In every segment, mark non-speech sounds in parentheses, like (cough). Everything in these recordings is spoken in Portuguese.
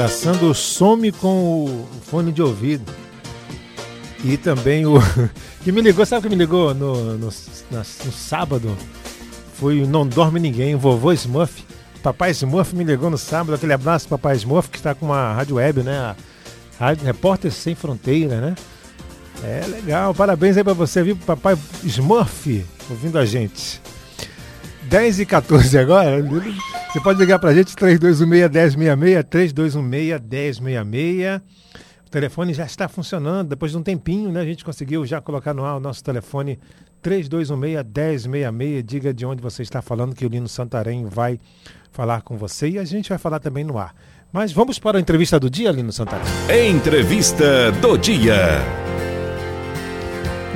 Abraçando some com o fone de ouvido. E também o. (laughs) que me ligou, sabe o que me ligou no, no, no sábado? Foi o Não Dorme Ninguém, o vovô Smurf. Papai Smurf me ligou no sábado. Aquele abraço, Papai Smurf, que está com uma rádio web, né? A Rádio Repórter Sem Fronteira, né? É legal, parabéns aí pra você, viu, Papai Smurf, ouvindo a gente. 10 e 14 agora. Você pode ligar pra gente, 3216-1066, 3216-1066. O telefone já está funcionando. Depois de um tempinho, né? A gente conseguiu já colocar no ar o nosso telefone 3216-1066. Diga de onde você está falando, que o Lino Santarém vai falar com você e a gente vai falar também no ar. Mas vamos para a entrevista do dia, Lino Santarém. Entrevista do dia.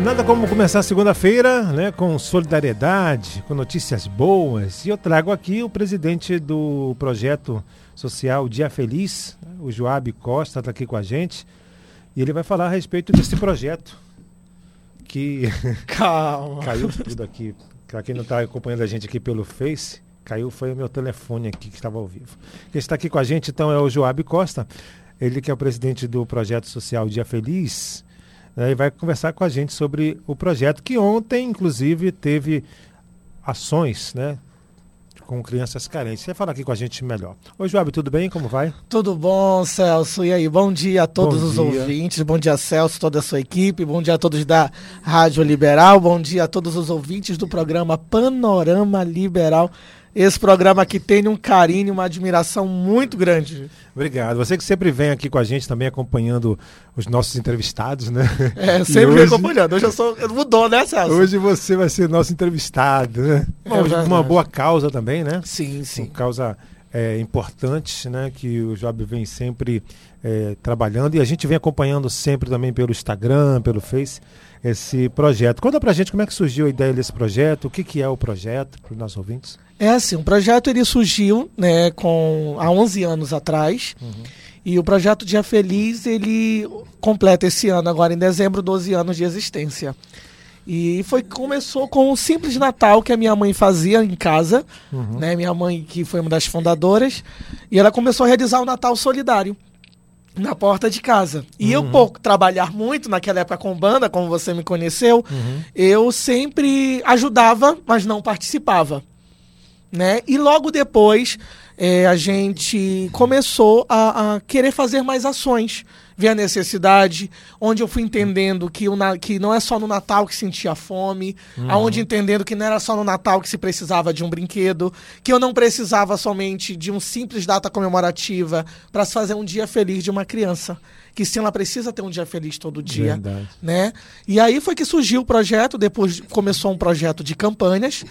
Nada como começar segunda-feira, né, com solidariedade, com notícias boas. E eu trago aqui o presidente do projeto social Dia Feliz, o Joab Costa, está aqui com a gente. E ele vai falar a respeito desse projeto que (laughs) Calma. caiu tudo aqui. Para quem não está acompanhando a gente aqui pelo Face, caiu foi o meu telefone aqui que estava ao vivo. Quem está aqui com a gente então é o Joab Costa, ele que é o presidente do projeto social Dia Feliz né, e vai conversar com a gente sobre o projeto que ontem, inclusive, teve ações, né? Com crianças carentes. Você vai falar aqui com a gente melhor. Oi, Joab, tudo bem? Como vai? Tudo bom, Celso? E aí, bom dia a todos Bom os dia. ouvintes. Bom dia, Celso, toda a sua equipe. Bom dia a todos da Rádio Liberal. Bom dia a todos os ouvintes do programa Panorama Liberal. Esse programa que tem um carinho, uma admiração muito grande. Obrigado. Você que sempre vem aqui com a gente também acompanhando os nossos entrevistados, né? É, E sempre hoje- acompanhando. Hoje eu sou. Mudou, né, Celso? Hoje você vai ser nosso entrevistado, né? É Bom, uma boa causa também, né? Sim, Uma sim. causa é, importante, né? Que o Job vem sempre é, trabalhando e a gente vem acompanhando sempre também pelo Instagram, pelo Face, esse projeto. Conta pra gente como é que surgiu a ideia desse projeto, o que, que é o projeto para os nossos ouvintes. É assim, o projeto ele surgiu, né, com há 11 anos atrás. E o projeto Dia Feliz, ele completa esse ano agora em dezembro 12 anos de existência. E foi começou com um simples Natal que a minha mãe fazia em casa, né? Minha mãe que foi uma das fundadoras, e ela começou a realizar o Natal solidário na porta de casa. E eu, por trabalhar muito naquela época com banda, como você me conheceu, eu sempre ajudava, mas não participava né? E logo depois eh, a gente começou a, a querer fazer mais ações, ver a necessidade, onde eu fui entendendo que, o, que não é só no Natal que sentia fome, aonde entendendo que não era só no Natal que se precisava de um brinquedo, que eu não precisava somente de um simples data comemorativa para se fazer um dia feliz de uma criança, que sim, ela precisa ter um dia feliz todo dia Verdade. né? E aí foi que surgiu o projeto, depois começou um projeto de campanhas,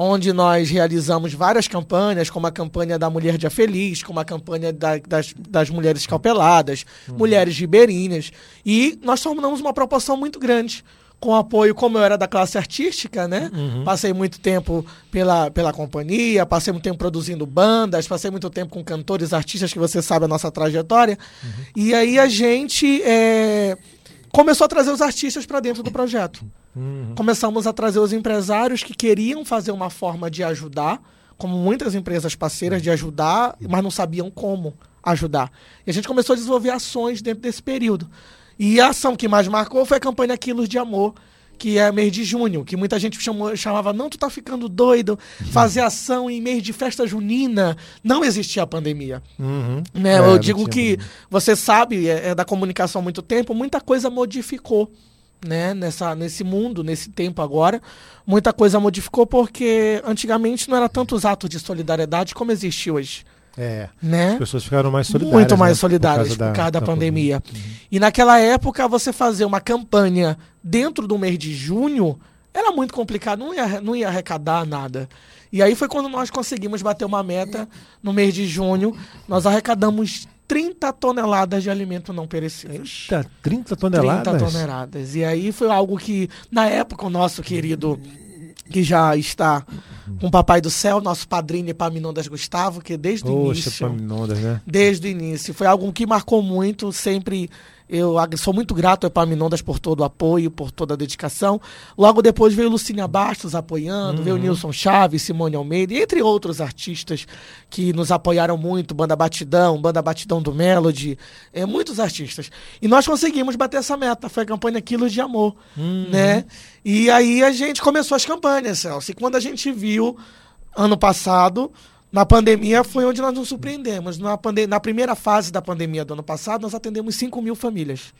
onde nós realizamos várias campanhas, como a campanha da Mulher Dia Feliz, como a campanha da- das, das mulheres calpeladas, mulheres ribeirinhas, e nós tornamos uma proporção muito grande. Com apoio, como eu era da classe artística, né? Passei muito tempo pela, pela companhia, passei muito tempo produzindo bandas, passei muito tempo com cantores, artistas, que você sabe a nossa trajetória. E aí a gente é, começou a trazer os artistas para dentro do projeto. Começamos a trazer os empresários que queriam fazer uma forma de ajudar, como muitas empresas parceiras de ajudar, mas não sabiam como ajudar. E a gente começou a desenvolver ações dentro desse período. E a ação que mais marcou foi a campanha Quilos de Amor, que é mês de junho, que muita gente chamou- chamava, não, tu tá ficando doido, fazer ação em mês de festa junina. Não existia a pandemia. Uhum. Né? É, Eu digo que você sabe, é, é da comunicação há muito tempo, muita coisa modificou. Né, nessa, nesse mundo, nesse tempo agora, muita coisa modificou porque antigamente não era tantos atos de solidariedade como existe hoje, É. né? As pessoas ficaram mais solidárias. Muito mais né, solidárias por causa da, pandemia. E naquela época, você fazer uma campanha dentro do mês de junho era muito complicado, não ia, não ia arrecadar nada. E aí foi quando nós conseguimos bater uma meta no mês de junho. Nós arrecadamos 30 toneladas de alimento não perecível. Eita, 30 toneladas? 30 toneladas. E aí foi algo que, na época, o nosso querido, que já está com o Papai do Céu, nosso padrinho Epaminondas Gustavo, que desde o Poxa, início Paminondas, né? desde o início. Foi algo que marcou muito, sempre Eu sou muito grato ao Epaminondas por todo o apoio, por toda a dedicação. Logo depois veio Lucinia Bastos apoiando, veio Nilson Chaves, Simone Almeida, entre outros artistas que nos apoiaram muito, Banda Batidão, Banda Batidão do Melody, é, muitos artistas. E nós conseguimos bater essa meta, foi a campanha Quilos de Amor, né? E aí a gente começou as campanhas, Celso, e quando a gente viu, ano passado, na pandemia foi onde nós nos surpreendemos. Na, na primeira fase da pandemia do ano passado, nós atendemos 5 mil famílias.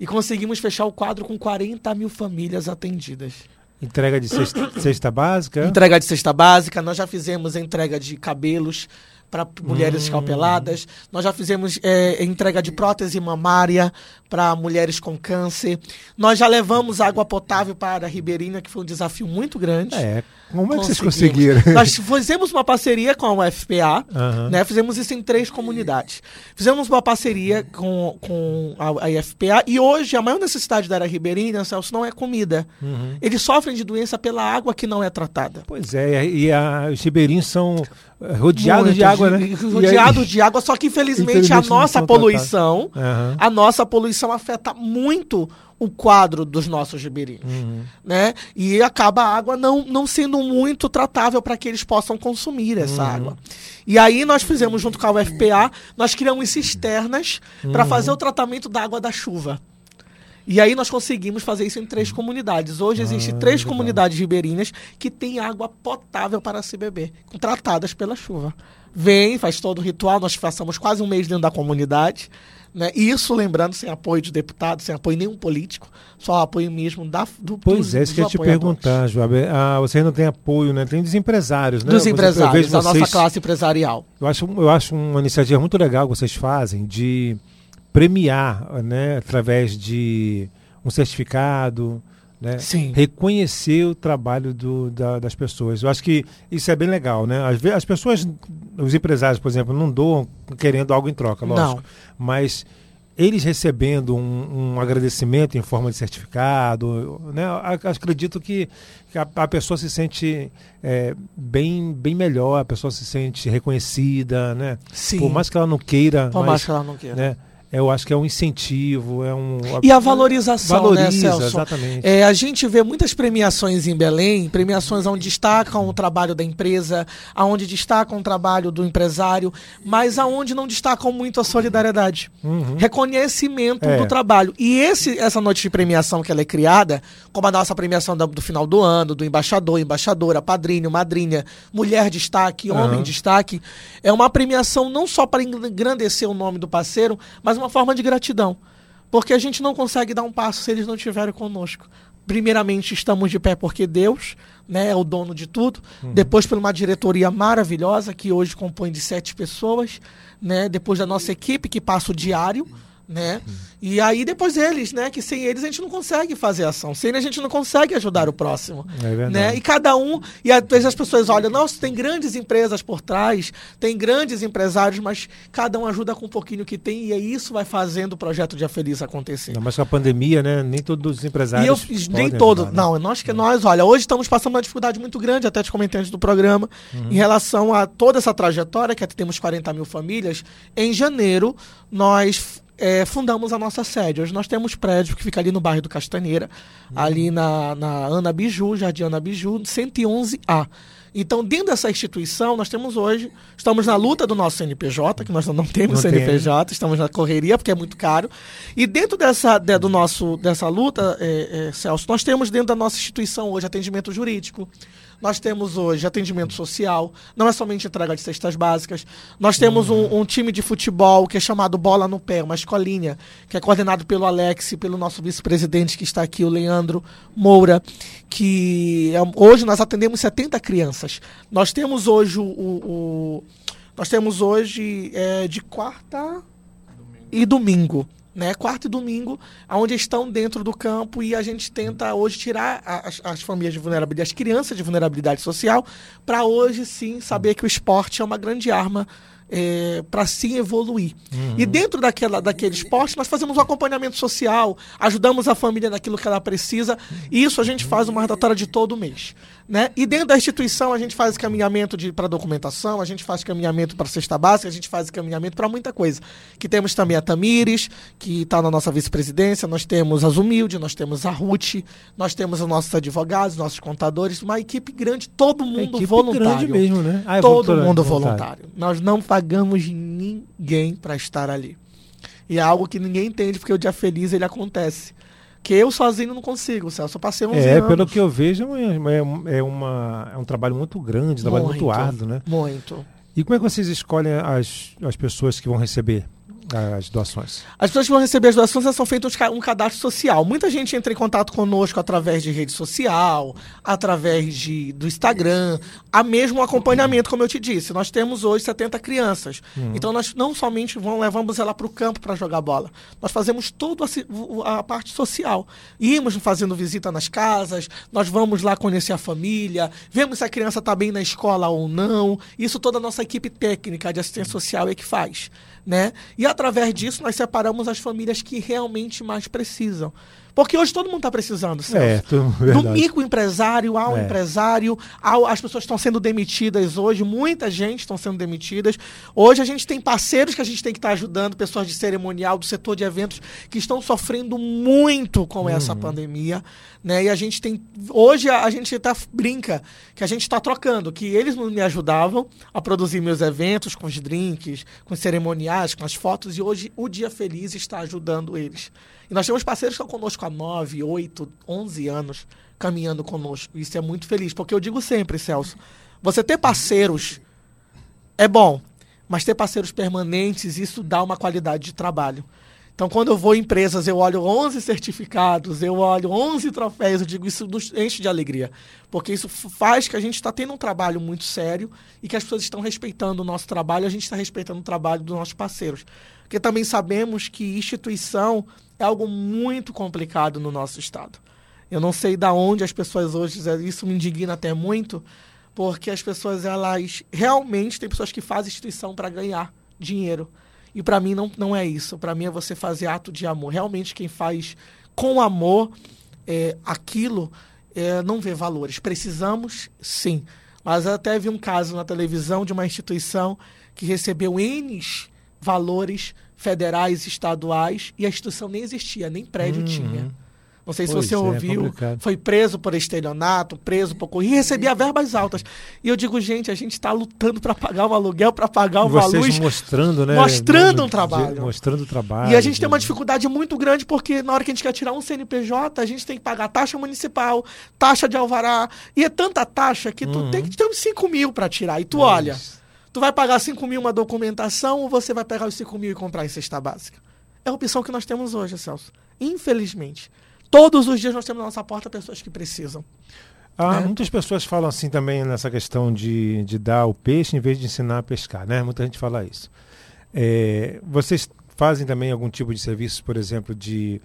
E conseguimos fechar o quadro com 40 mil famílias atendidas. Entrega de cesta, cesta básica. Entrega de cesta básica, nós já fizemos entrega de cabelos para mulheres escalpeladas, nós já fizemos é, entrega de prótese mamária para mulheres com câncer, nós já levamos água potável para a Ribeirinha, que foi um desafio muito grande. É. Como é que vocês conseguiram? (laughs) Nós fizemos uma parceria com a UFPA, Aham. né? Fizemos isso em três comunidades. Fizemos uma parceria com, com a, a IFPA e hoje a maior necessidade da área ribeirinha, Celso, não é comida. Uhum. Eles sofrem de doença pela água que não é tratada. Pois é, e a- os ribeirinhos são eh, rodeados Muito de água, né? (laughs) E aí- de água, só que infelizmente, Infelizmente a nossa são poluição, Aham. a nossa poluição afeta muito o quadro dos nossos ribeirinhos, Uhum. né? E acaba a água não, não sendo muito tratável para que eles possam consumir essa Uhum. água. E aí nós fizemos junto com a UFPA, nós criamos cisternas Uhum. para fazer o tratamento da água da chuva. E aí nós conseguimos fazer isso em três comunidades. Hoje existem Ah, três legal. comunidades ribeirinhas que têm água potável para se beber, tratadas pela chuva. Vem, faz todo o ritual, nós passamos quase um mês dentro da comunidade. Né? Isso, lembrando, sem apoio de deputado, sem apoio nenhum político, só apoio mesmo da, do Pois dos- é, isso que eu ia te perguntar, Joab. Ah, vocês não têm apoio, né? Tem dos empresários, né? Dos Você- empresários, da nossa vocês- classe empresarial. Eu acho, eu acho uma iniciativa muito legal que vocês fazem de premiar, né, através de um certificado, né, reconhecer o trabalho do- da- das pessoas. Eu acho que isso é bem legal, né? Às vezes as pessoas, os empresários, por exemplo, não doam querendo algo em troca, lógico. Não. Mas eles recebendo um, um agradecimento em forma de certificado, né? Acredito que, a, a pessoa se sente é, bem, bem melhor, a pessoa se sente reconhecida, né? Sim. Por mais que ela não queira, Por mas, mais que ela não queira. né? Eu acho que é um incentivo, é um E a valorização, né, valoriza, Celso? exatamente. É, a gente vê muitas premiações em Belém, premiações onde destacam o trabalho da empresa, aonde destacam o trabalho do empresário, mas aonde não destacam muito a solidariedade. Uhum. Reconhecimento É. do trabalho. E esse, essa noite de premiação que ela é criada, como a nossa premiação do, do final do ano, do embaixador, embaixadora, padrinho, madrinha, mulher destaque, homem Aham. destaque, é uma premiação não só para engrandecer o nome do parceiro, mas uma forma de gratidão. Porque a gente não consegue dar um passo se eles não estiverem conosco. Primeiramente, estamos de pé porque Deus né, é o dono de tudo. Depois, por uma diretoria maravilhosa, que hoje compõe de sete pessoas. Né? Depois da nossa equipe, que passa o diário. Né? E aí depois eles, né? Que sem eles a gente não consegue fazer ação. Sem eles a gente não consegue ajudar o próximo. É verdade. né? E cada um, e às vezes as pessoas olham, nossa, tem grandes empresas por trás, tem grandes empresários, mas cada um ajuda com um pouquinho que tem, e aí isso vai fazendo o projeto Dia Feliz acontecer. Ainda mais com a pandemia, né? Nem todos os E empresários. eu podem nem todo. ajudar, né? Não, nós que nós, olha, hoje estamos passando uma dificuldade muito grande, até te comentei antes do programa, em relação a toda essa trajetória, que temos 40 mil famílias. Em janeiro, nós é, fundamos a nossa sede. Hoje nós temos prédio que fica ali no bairro do Castanheira, ali na, na Ana Biju, Jardim Ana Biju, 111A. Então, dentro dessa instituição, nós temos hoje, estamos na luta do nosso CNPJ, que nós não temos Não tem. CNPJ, estamos na correria, porque é muito caro. E dentro dessa, de- do nosso, dessa luta, é, é, Celso, nós temos dentro da nossa instituição hoje atendimento jurídico, nós temos hoje atendimento social, não é somente entrega de cestas básicas. Nós temos um, um time de futebol que é chamado Bola no Pé, uma escolinha, que é coordenado pelo Alex e pelo nosso vice-presidente que está aqui, o Leandro Moura, que é- hoje nós atendemos 70 crianças. Nós temos hoje o. o- nós temos hoje é, de quarta e domingo. Né, quarta e domingo, onde estão dentro do campo e a gente tenta hoje tirar as, as famílias de vulnerabilidade, as crianças de vulnerabilidade social, para hoje sim saber que o esporte é uma grande arma para sim evoluir. E dentro daquela, daquele esporte, nós fazemos um acompanhamento social, ajudamos a família naquilo que ela precisa, e isso a gente faz uma rotatória de todo mês. Né? E dentro da instituição a gente faz caminhamento para documentação, a gente faz caminhamento para cesta básica, a gente faz caminhamento para muita coisa. Que temos também a Tamires, que está na nossa vice-presidência, nós temos a Zumilde, nós temos a Ruth, nós temos os nossos advogados, nossos contadores, uma equipe grande, todo mundo Equipe voluntário. grande mesmo, né? Ah, é todo voluntário, mundo voluntário. Nós não pagamos ninguém para estar ali. E é algo que ninguém entende, porque o dia feliz ele acontece. Que eu sozinho não consigo. Eu passei 11 É, anos. pelo que eu vejo, é, é, é uma, é um trabalho muito grande, um trabalho muito, árduo, né? Muito. E como é que vocês escolhem as, as pessoas que vão receber as doações? As pessoas que vão receber as doações elas são feitas um cadastro social. Muita gente entra em contato conosco através de rede social, através de, do Instagram, há mesmo acompanhamento, como eu te disse. Nós temos hoje 70 crianças. Uhum. Então nós não somente vamos, levamos ela para o campo para jogar bola. Nós fazemos toda a, a, parte social. Íamos fazendo visita nas casas, nós vamos lá conhecer a família, vemos se a criança está bem na escola ou não. Isso toda a nossa equipe técnica de assistência social é que faz né? E através disso nós separamos as famílias que realmente mais precisam. Porque hoje todo mundo está precisando, Celso. É, Do microempresário ao é. empresário, ao, as pessoas estão sendo demitidas hoje, muita gente estão sendo demitidas. Hoje a gente tem parceiros que a gente tem que estar tá ajudando, pessoas de cerimonial, do setor de eventos, que estão sofrendo muito com uhum. essa pandemia. Né? E a gente tem. Hoje a, a gente tá, brinca que a gente está trocando, que eles me ajudavam a produzir meus eventos com os drinks, com os cerimoniais, com as fotos, e hoje o Dia Feliz está ajudando eles. E nós temos parceiros que estão conosco há 9, 8, 11 anos caminhando conosco. Isso é muito feliz, porque eu digo sempre, Celso, você ter parceiros é bom, mas ter parceiros permanentes, isso dá uma qualidade de trabalho. Então, quando eu vou em empresas, eu olho 11 certificados, eu olho 11 troféus, eu digo isso nos enche de alegria. Porque isso faz que a gente está tendo um trabalho muito sério e que as pessoas estão respeitando o nosso trabalho, a gente está respeitando o trabalho dos nossos parceiros. Porque também sabemos que instituição é algo muito complicado no nosso estado. Eu não sei da onde as pessoas hoje, isso me indigna até muito, porque as pessoas elas realmente tem pessoas que fazem instituição para ganhar dinheiro. E para mim não, não é isso. Para mim é você fazer ato de amor. Realmente quem faz com amor é, aquilo é, não vê valores. Precisamos, sim. Mas eu até vi um caso na televisão de uma instituição que recebeu N valores federais, estaduais, e a instituição nem existia, nem prédio uhum. tinha. Não sei se pois você é, ouviu. foi preso por estelionato, preso por corrida, e recebia verbas altas. E eu digo, gente, a gente está lutando para pagar o aluguel, para pagar o valor. mostrando, né? Mostrando um trabalho. Mostrando o trabalho. E a gente tem uma dificuldade muito grande, porque na hora que a gente quer tirar um CNPJ, a gente tem que pagar taxa municipal, taxa de alvará. E é tanta taxa que tu uhum. tem que ter uns 5 mil para tirar. E tu é olha. Tu vai pagar 5 mil uma documentação ou você vai pegar os 5 mil e comprar em cesta básica? É a opção que nós temos hoje, Celso. Infelizmente. Todos os dias nós temos na nossa porta pessoas que precisam. Ah, né? Muitas pessoas falam assim também nessa questão de, de dar o peixe em vez de ensinar a pescar, né? Muita gente fala isso. É, vocês fazem também algum tipo de serviço, por exemplo, de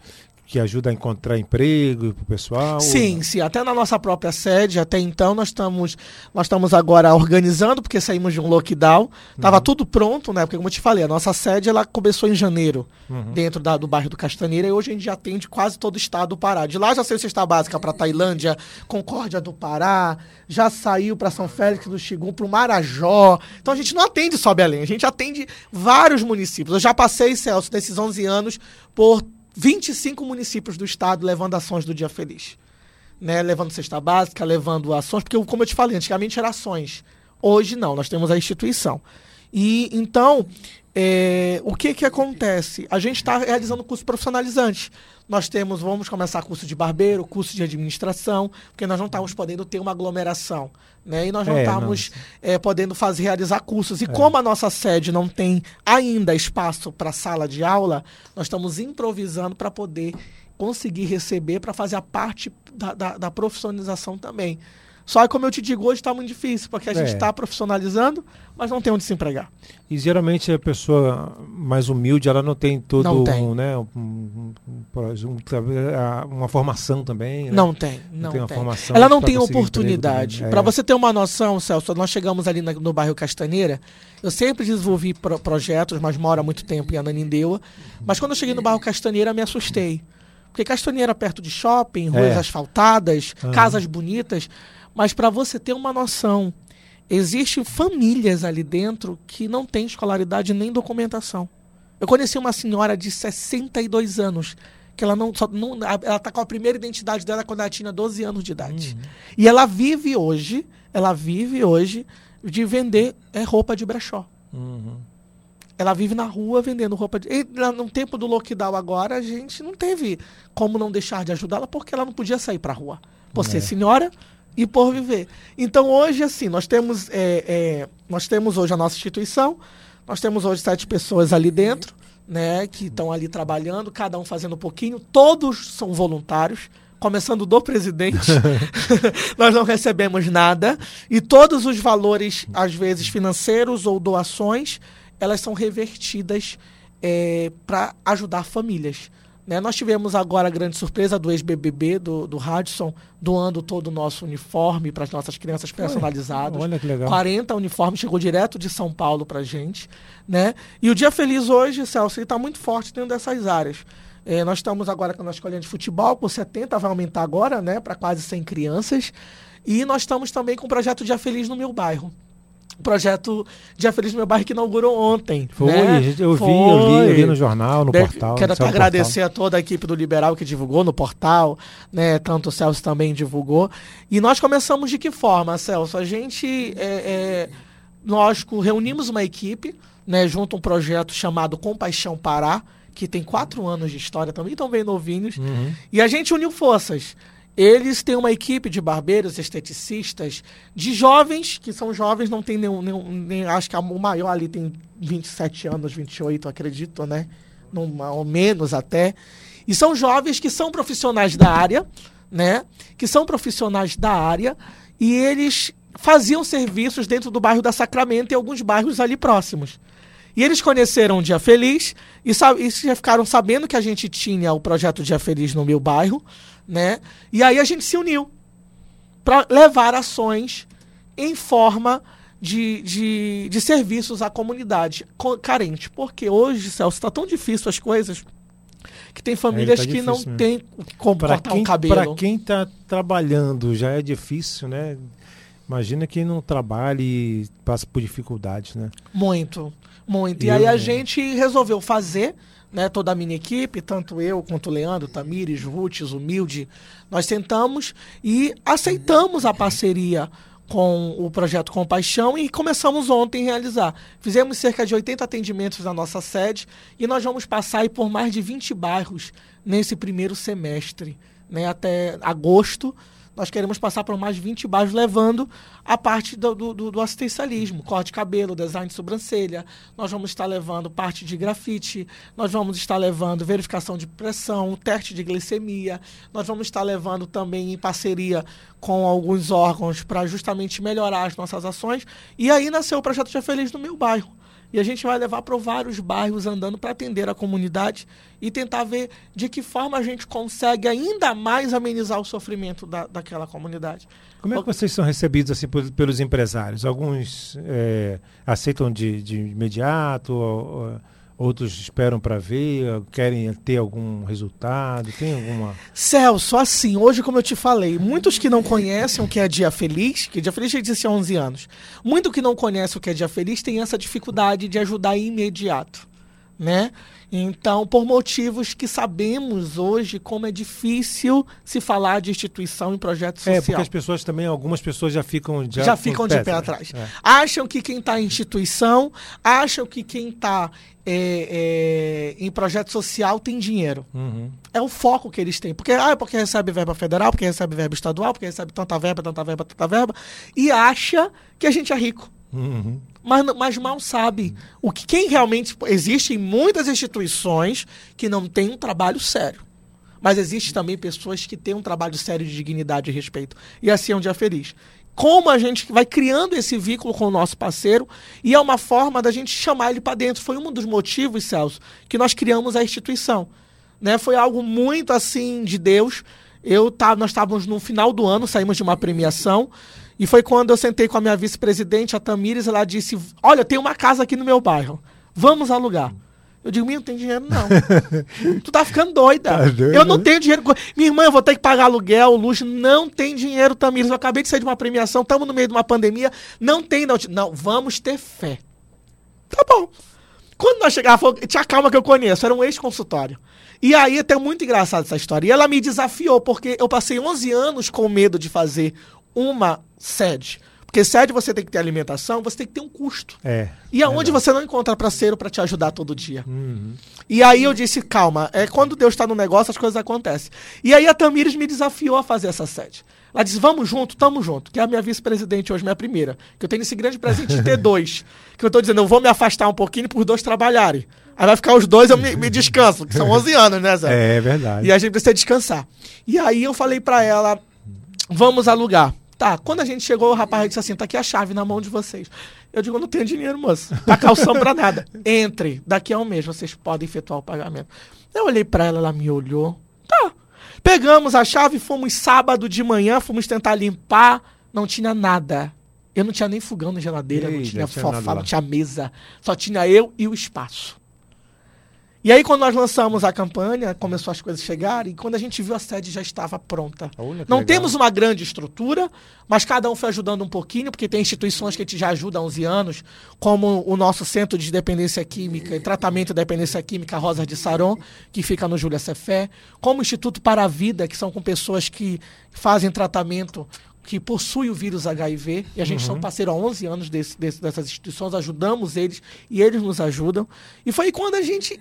que ajuda a encontrar emprego para o pessoal? Sim, sim. Até na nossa própria sede, até então, nós estamos, nós estamos agora organizando, porque saímos de um lockdown. Estava uhum. tudo pronto, né? Porque, como eu te falei, a nossa sede ela começou em janeiro, uhum. dentro da, do bairro do Castanheira, e hoje a gente já atende quase todo o estado do Pará. De lá já saiu cesta básica para Tailândia, Concórdia do Pará, já saiu para São Félix do Xigum, para o Marajó. Então a gente não atende só Belém, a gente atende vários municípios. Eu já passei, Celso, nesses 11 anos, por 25 municípios do estado levando ações do Dia Feliz. Né? Levando cesta básica, levando ações, porque, como eu te falei, antigamente era ações. Hoje não, nós temos a instituição. E então, é, o que que acontece? A gente está realizando curso profissionalizante. Nós temos, vamos começar curso de barbeiro, curso de administração, porque nós não estamos podendo ter uma aglomeração, né? E nós não é, estamos é, podendo fazer realizar cursos. E é. como a nossa sede não tem ainda espaço para sala de aula, nós estamos improvisando para poder conseguir receber para fazer a parte da, da, da profissionalização também. Só que, como eu te digo, hoje está muito difícil, porque a é. gente está profissionalizando, mas não tem onde se empregar. E geralmente a pessoa mais humilde, ela não tem todo não tem. Né, um, um, um, uma formação também. Né? Não tem, não, tem. tem. ela não tem oportunidade. É. Para você ter uma noção, Celso, nós chegamos ali na, no bairro Castaneira, eu sempre desenvolvi pro, projetos, mas moro há muito tempo em Ananindeua. Mas quando eu cheguei no bairro Castaneira, me assustei. Porque Castaneira perto de shopping, ruas é. asfaltadas, casas bonitas Mas para você ter uma noção, existem famílias ali dentro que não têm escolaridade nem documentação. Eu conheci uma senhora de 62 anos que ela não, só, não ela tá com a primeira identidade dela quando ela tinha 12 anos de idade. Uhum. E ela vive hoje, ela vive hoje de vender é, roupa de brechó. Uhum. Ela vive na rua vendendo roupa de. E, no tempo do lockdown agora, a gente não teve como não deixar de ajudá-la porque ela não podia sair para rua. Por é. senhora e por viver. Então hoje, assim, nós temos, é, é, nós temos hoje a nossa instituição, nós temos hoje sete pessoas ali dentro, né, que estão ali trabalhando, cada um fazendo um pouquinho, todos são voluntários começando do presidente, (laughs) (laughs) nós não recebemos nada e todos os valores, às vezes financeiros ou doações, elas são revertidas é, para ajudar famílias. Né? Nós tivemos agora a grande surpresa do ex-BBB, do, do Radisson, doando todo o nosso uniforme para as nossas crianças personalizados. Olha que legal. 40 uniformes, chegou direto de São Paulo para gente. Né? E o Dia Feliz hoje, Celso, está muito forte dentro dessas áreas. É, nós estamos agora com a nossa escolinha de futebol, com 70, vai aumentar agora, né, para quase 100 crianças. E nós estamos também com o projeto Dia Feliz no meu bairro projeto Dia Feliz no meu bairro que inaugurou ontem. Foi, né? eu vi, Foi. eu li, eu li no jornal, no portal. Quero até agradecer portal. a toda a equipe do Liberal que divulgou no portal, né? Tanto o Celso também divulgou. E nós começamos de que forma, Celso? A gente, é, é, nós reunimos uma equipe, né? Junto a um projeto chamado Compaixão Pará, que tem quatro anos de história também, estão bem novinhos. Uhum. E a gente uniu forças. Eles têm uma equipe de barbeiros, esteticistas, de jovens, que são jovens, não tem nenhum, nenhum nem, acho que o maior ali tem 27 anos, 28, acredito, né? Ou menos até. E são jovens que são profissionais da área, né? Que são profissionais da área e eles faziam serviços dentro do bairro da Sacramento e alguns bairros ali próximos. E eles conheceram o Dia Feliz e, e ficaram sabendo que a gente tinha o projeto Dia Feliz no meu bairro né? E aí a gente se uniu para levar ações em forma de, de, de serviços à comunidade carente. Porque hoje, Celso, está tão difícil as coisas que tem famílias é, tá que não né? tem como pra cortar quem, um cabelo. Para quem está trabalhando já é difícil, né? Imagina quem não trabalha e passa por dificuldades, né? Muito, muito. E, e aí eu, a gente resolveu fazer né, toda a minha equipe, tanto eu quanto o Leandro, Tamires, Rutes, Humilde, nós sentamos e aceitamos a parceria com o projeto Compaixão e começamos ontem a realizar. Fizemos cerca de 80 atendimentos na nossa sede e nós vamos passar por mais de 20 bairros nesse primeiro semestre, né, até agosto nós queremos passar por mais de 20 bairros levando a parte do, do, do, assistencialismo, corte de cabelo, design de sobrancelha. Nós vamos estar levando parte de grafite, nós vamos estar levando verificação de pressão, teste de glicemia, nós vamos estar levando também em parceria com alguns órgãos para justamente melhorar as nossas ações. E aí nasceu o projeto Já Feliz no meu bairro e a gente vai levar para vários bairros andando para atender a comunidade e tentar ver de que forma a gente consegue ainda mais amenizar o sofrimento da, daquela comunidade. Como é que vocês são recebidos assim pelos empresários? Alguns é, aceitam de, de imediato? Ou, ou Outros esperam para ver, querem ter algum resultado, tem alguma... Celso, assim, hoje como eu te falei, muitos que não conhecem o que é Dia Feliz, que Dia Feliz já existe há 11 anos, muito que não conhecem o que é Dia Feliz tem essa dificuldade de ajudar imediato, né? Então, por motivos que sabemos hoje como é difícil se falar de instituição em projeto social. É, porque as pessoas também, algumas pessoas já ficam já, já ficam de pé atrás. É. Acham que quem está em instituição, acham que quem está é, é, em projeto social tem dinheiro. Uhum. É o foco que eles têm. Porque, ah, porque recebe verba federal, porque recebe verba estadual, porque recebe tanta verba, tanta verba, tanta verba, e acha que a gente é rico. Uhum mas, mas mal sabe o que quem realmente existem muitas instituições que não têm um trabalho sério. Mas existe também pessoas que têm um trabalho sério de dignidade e respeito. E assim é um dia feliz. Como a gente vai criando esse vínculo com o nosso parceiro e é uma forma da gente chamar ele para dentro. Foi um dos motivos, Celso, que nós criamos a instituição. Né? Foi algo muito assim de Deus. Eu tá, nós estávamos no final do ano, saímos de uma premiação e foi quando eu sentei com a minha vice-presidente, a Tamires, ela disse: Olha, tem uma casa aqui no meu bairro, vamos alugar. Eu digo, minha, não tem dinheiro não. (laughs) tu tá ficando doida. Tá doida, eu não né? tenho dinheiro. Minha irmã, eu vou ter que pagar aluguel, luxo. Não tem dinheiro, Tamires. Eu acabei de sair de uma premiação, estamos no meio de uma pandemia. Não tem, não. Não, vamos ter fé. Tá bom. Quando nós chegávamos, tia calma que eu conheço, era um ex-consultório. E aí, até muito engraçado essa história. E ela me desafiou, porque eu passei 11 anos com medo de fazer uma sede. Porque sede você tem que ter alimentação, você tem que ter um custo. É. E aonde você não encontra parceiro para te ajudar todo dia. E aí eu disse, calma, é quando Deus está no negócio, as coisas acontecem. E aí a Tamires me desafiou a fazer essa sede. Ela disse, vamos junto, tamo junto. Que é a minha vice-presidente hoje, minha primeira. Que eu tenho esse grande presente de ter (laughs) dois. Que eu tô dizendo, eu vou me afastar um pouquinho por dois trabalharem. Aí vai ficar os dois, eu me, me descanso. Que são 11 anos, né, Zé? É verdade. E a gente precisa descansar. E aí eu falei pra ela, vamos alugar. Tá, quando a gente chegou, o rapaz disse assim, tá aqui a chave na mão de vocês. Eu digo, não tenho dinheiro, moço. Tá calção pra nada. (laughs) Entre, daqui a um mês vocês podem efetuar o pagamento. Eu olhei pra ela, ela me olhou. Tá. Pegamos a chave, fomos sábado de manhã, fomos tentar limpar, não tinha nada. Eu não tinha nem fogão na geladeira, não Eita, tinha tinha sofá, não tinha mesa. Só tinha eu e o espaço. E aí, quando nós lançamos a campanha, começou as coisas a chegar, e quando a gente viu, a sede já estava pronta. Olha Não legal. temos uma grande estrutura, mas cada um foi ajudando um pouquinho, porque tem instituições que a gente já ajuda há 11 anos, como o nosso Centro de Dependência Química e Tratamento da Dependência Química Rosas de Saron, que fica no Júlia Cefé, como o Instituto para a Vida, que são com pessoas que fazem tratamento que possui o vírus HIV, e a gente são parceiro há 11 anos desse, desse- dessas instituições, ajudamos eles e eles nos ajudam. E foi quando a gente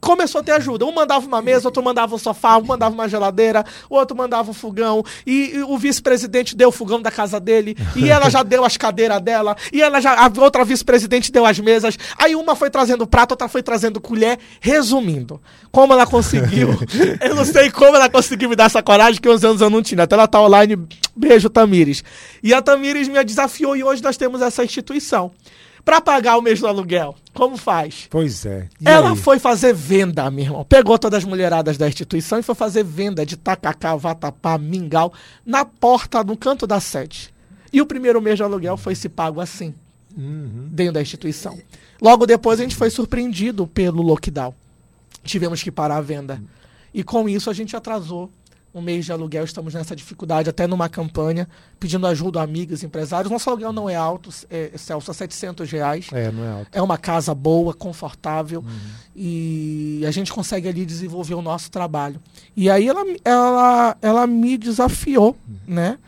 começou a ter ajuda. Um mandava uma mesa, outro mandava um sofá, um mandava uma geladeira, o outro mandava um fogão. E, e o vice-presidente deu o fogão da casa dele. E ela já deu as cadeiras dela. E ela já. A outra vice-presidente deu as mesas. Aí uma foi trazendo prato, outra foi trazendo colher. Resumindo, como ela conseguiu. (laughs) eu não sei como ela conseguiu me dar essa coragem, que 11 anos eu não tinha. Até ela tá online. Beijo, Tamires. E a Tamires me desafiou e hoje nós temos essa instituição. Pra pagar o mês do aluguel, como faz? Pois é. E Ela aí? foi fazer venda, meu irmão. Pegou todas as mulheradas da instituição e foi fazer venda de tacacá, vatapá, mingau, na porta, no canto da sede. E o primeiro mês de aluguel foi se pago assim, Uhum. dentro da instituição. Logo depois a gente foi surpreendido pelo lockdown. Tivemos que parar a venda. E com isso a gente atrasou um mês de aluguel. Estamos nessa dificuldade, até numa campanha, pedindo ajuda a amigos, empresários. Nosso aluguel não é alto, é, Celso, é 700 reais. É, não é alto. É uma casa boa, confortável e a gente consegue ali desenvolver o nosso trabalho. E aí ela, ela, ela me desafiou, né?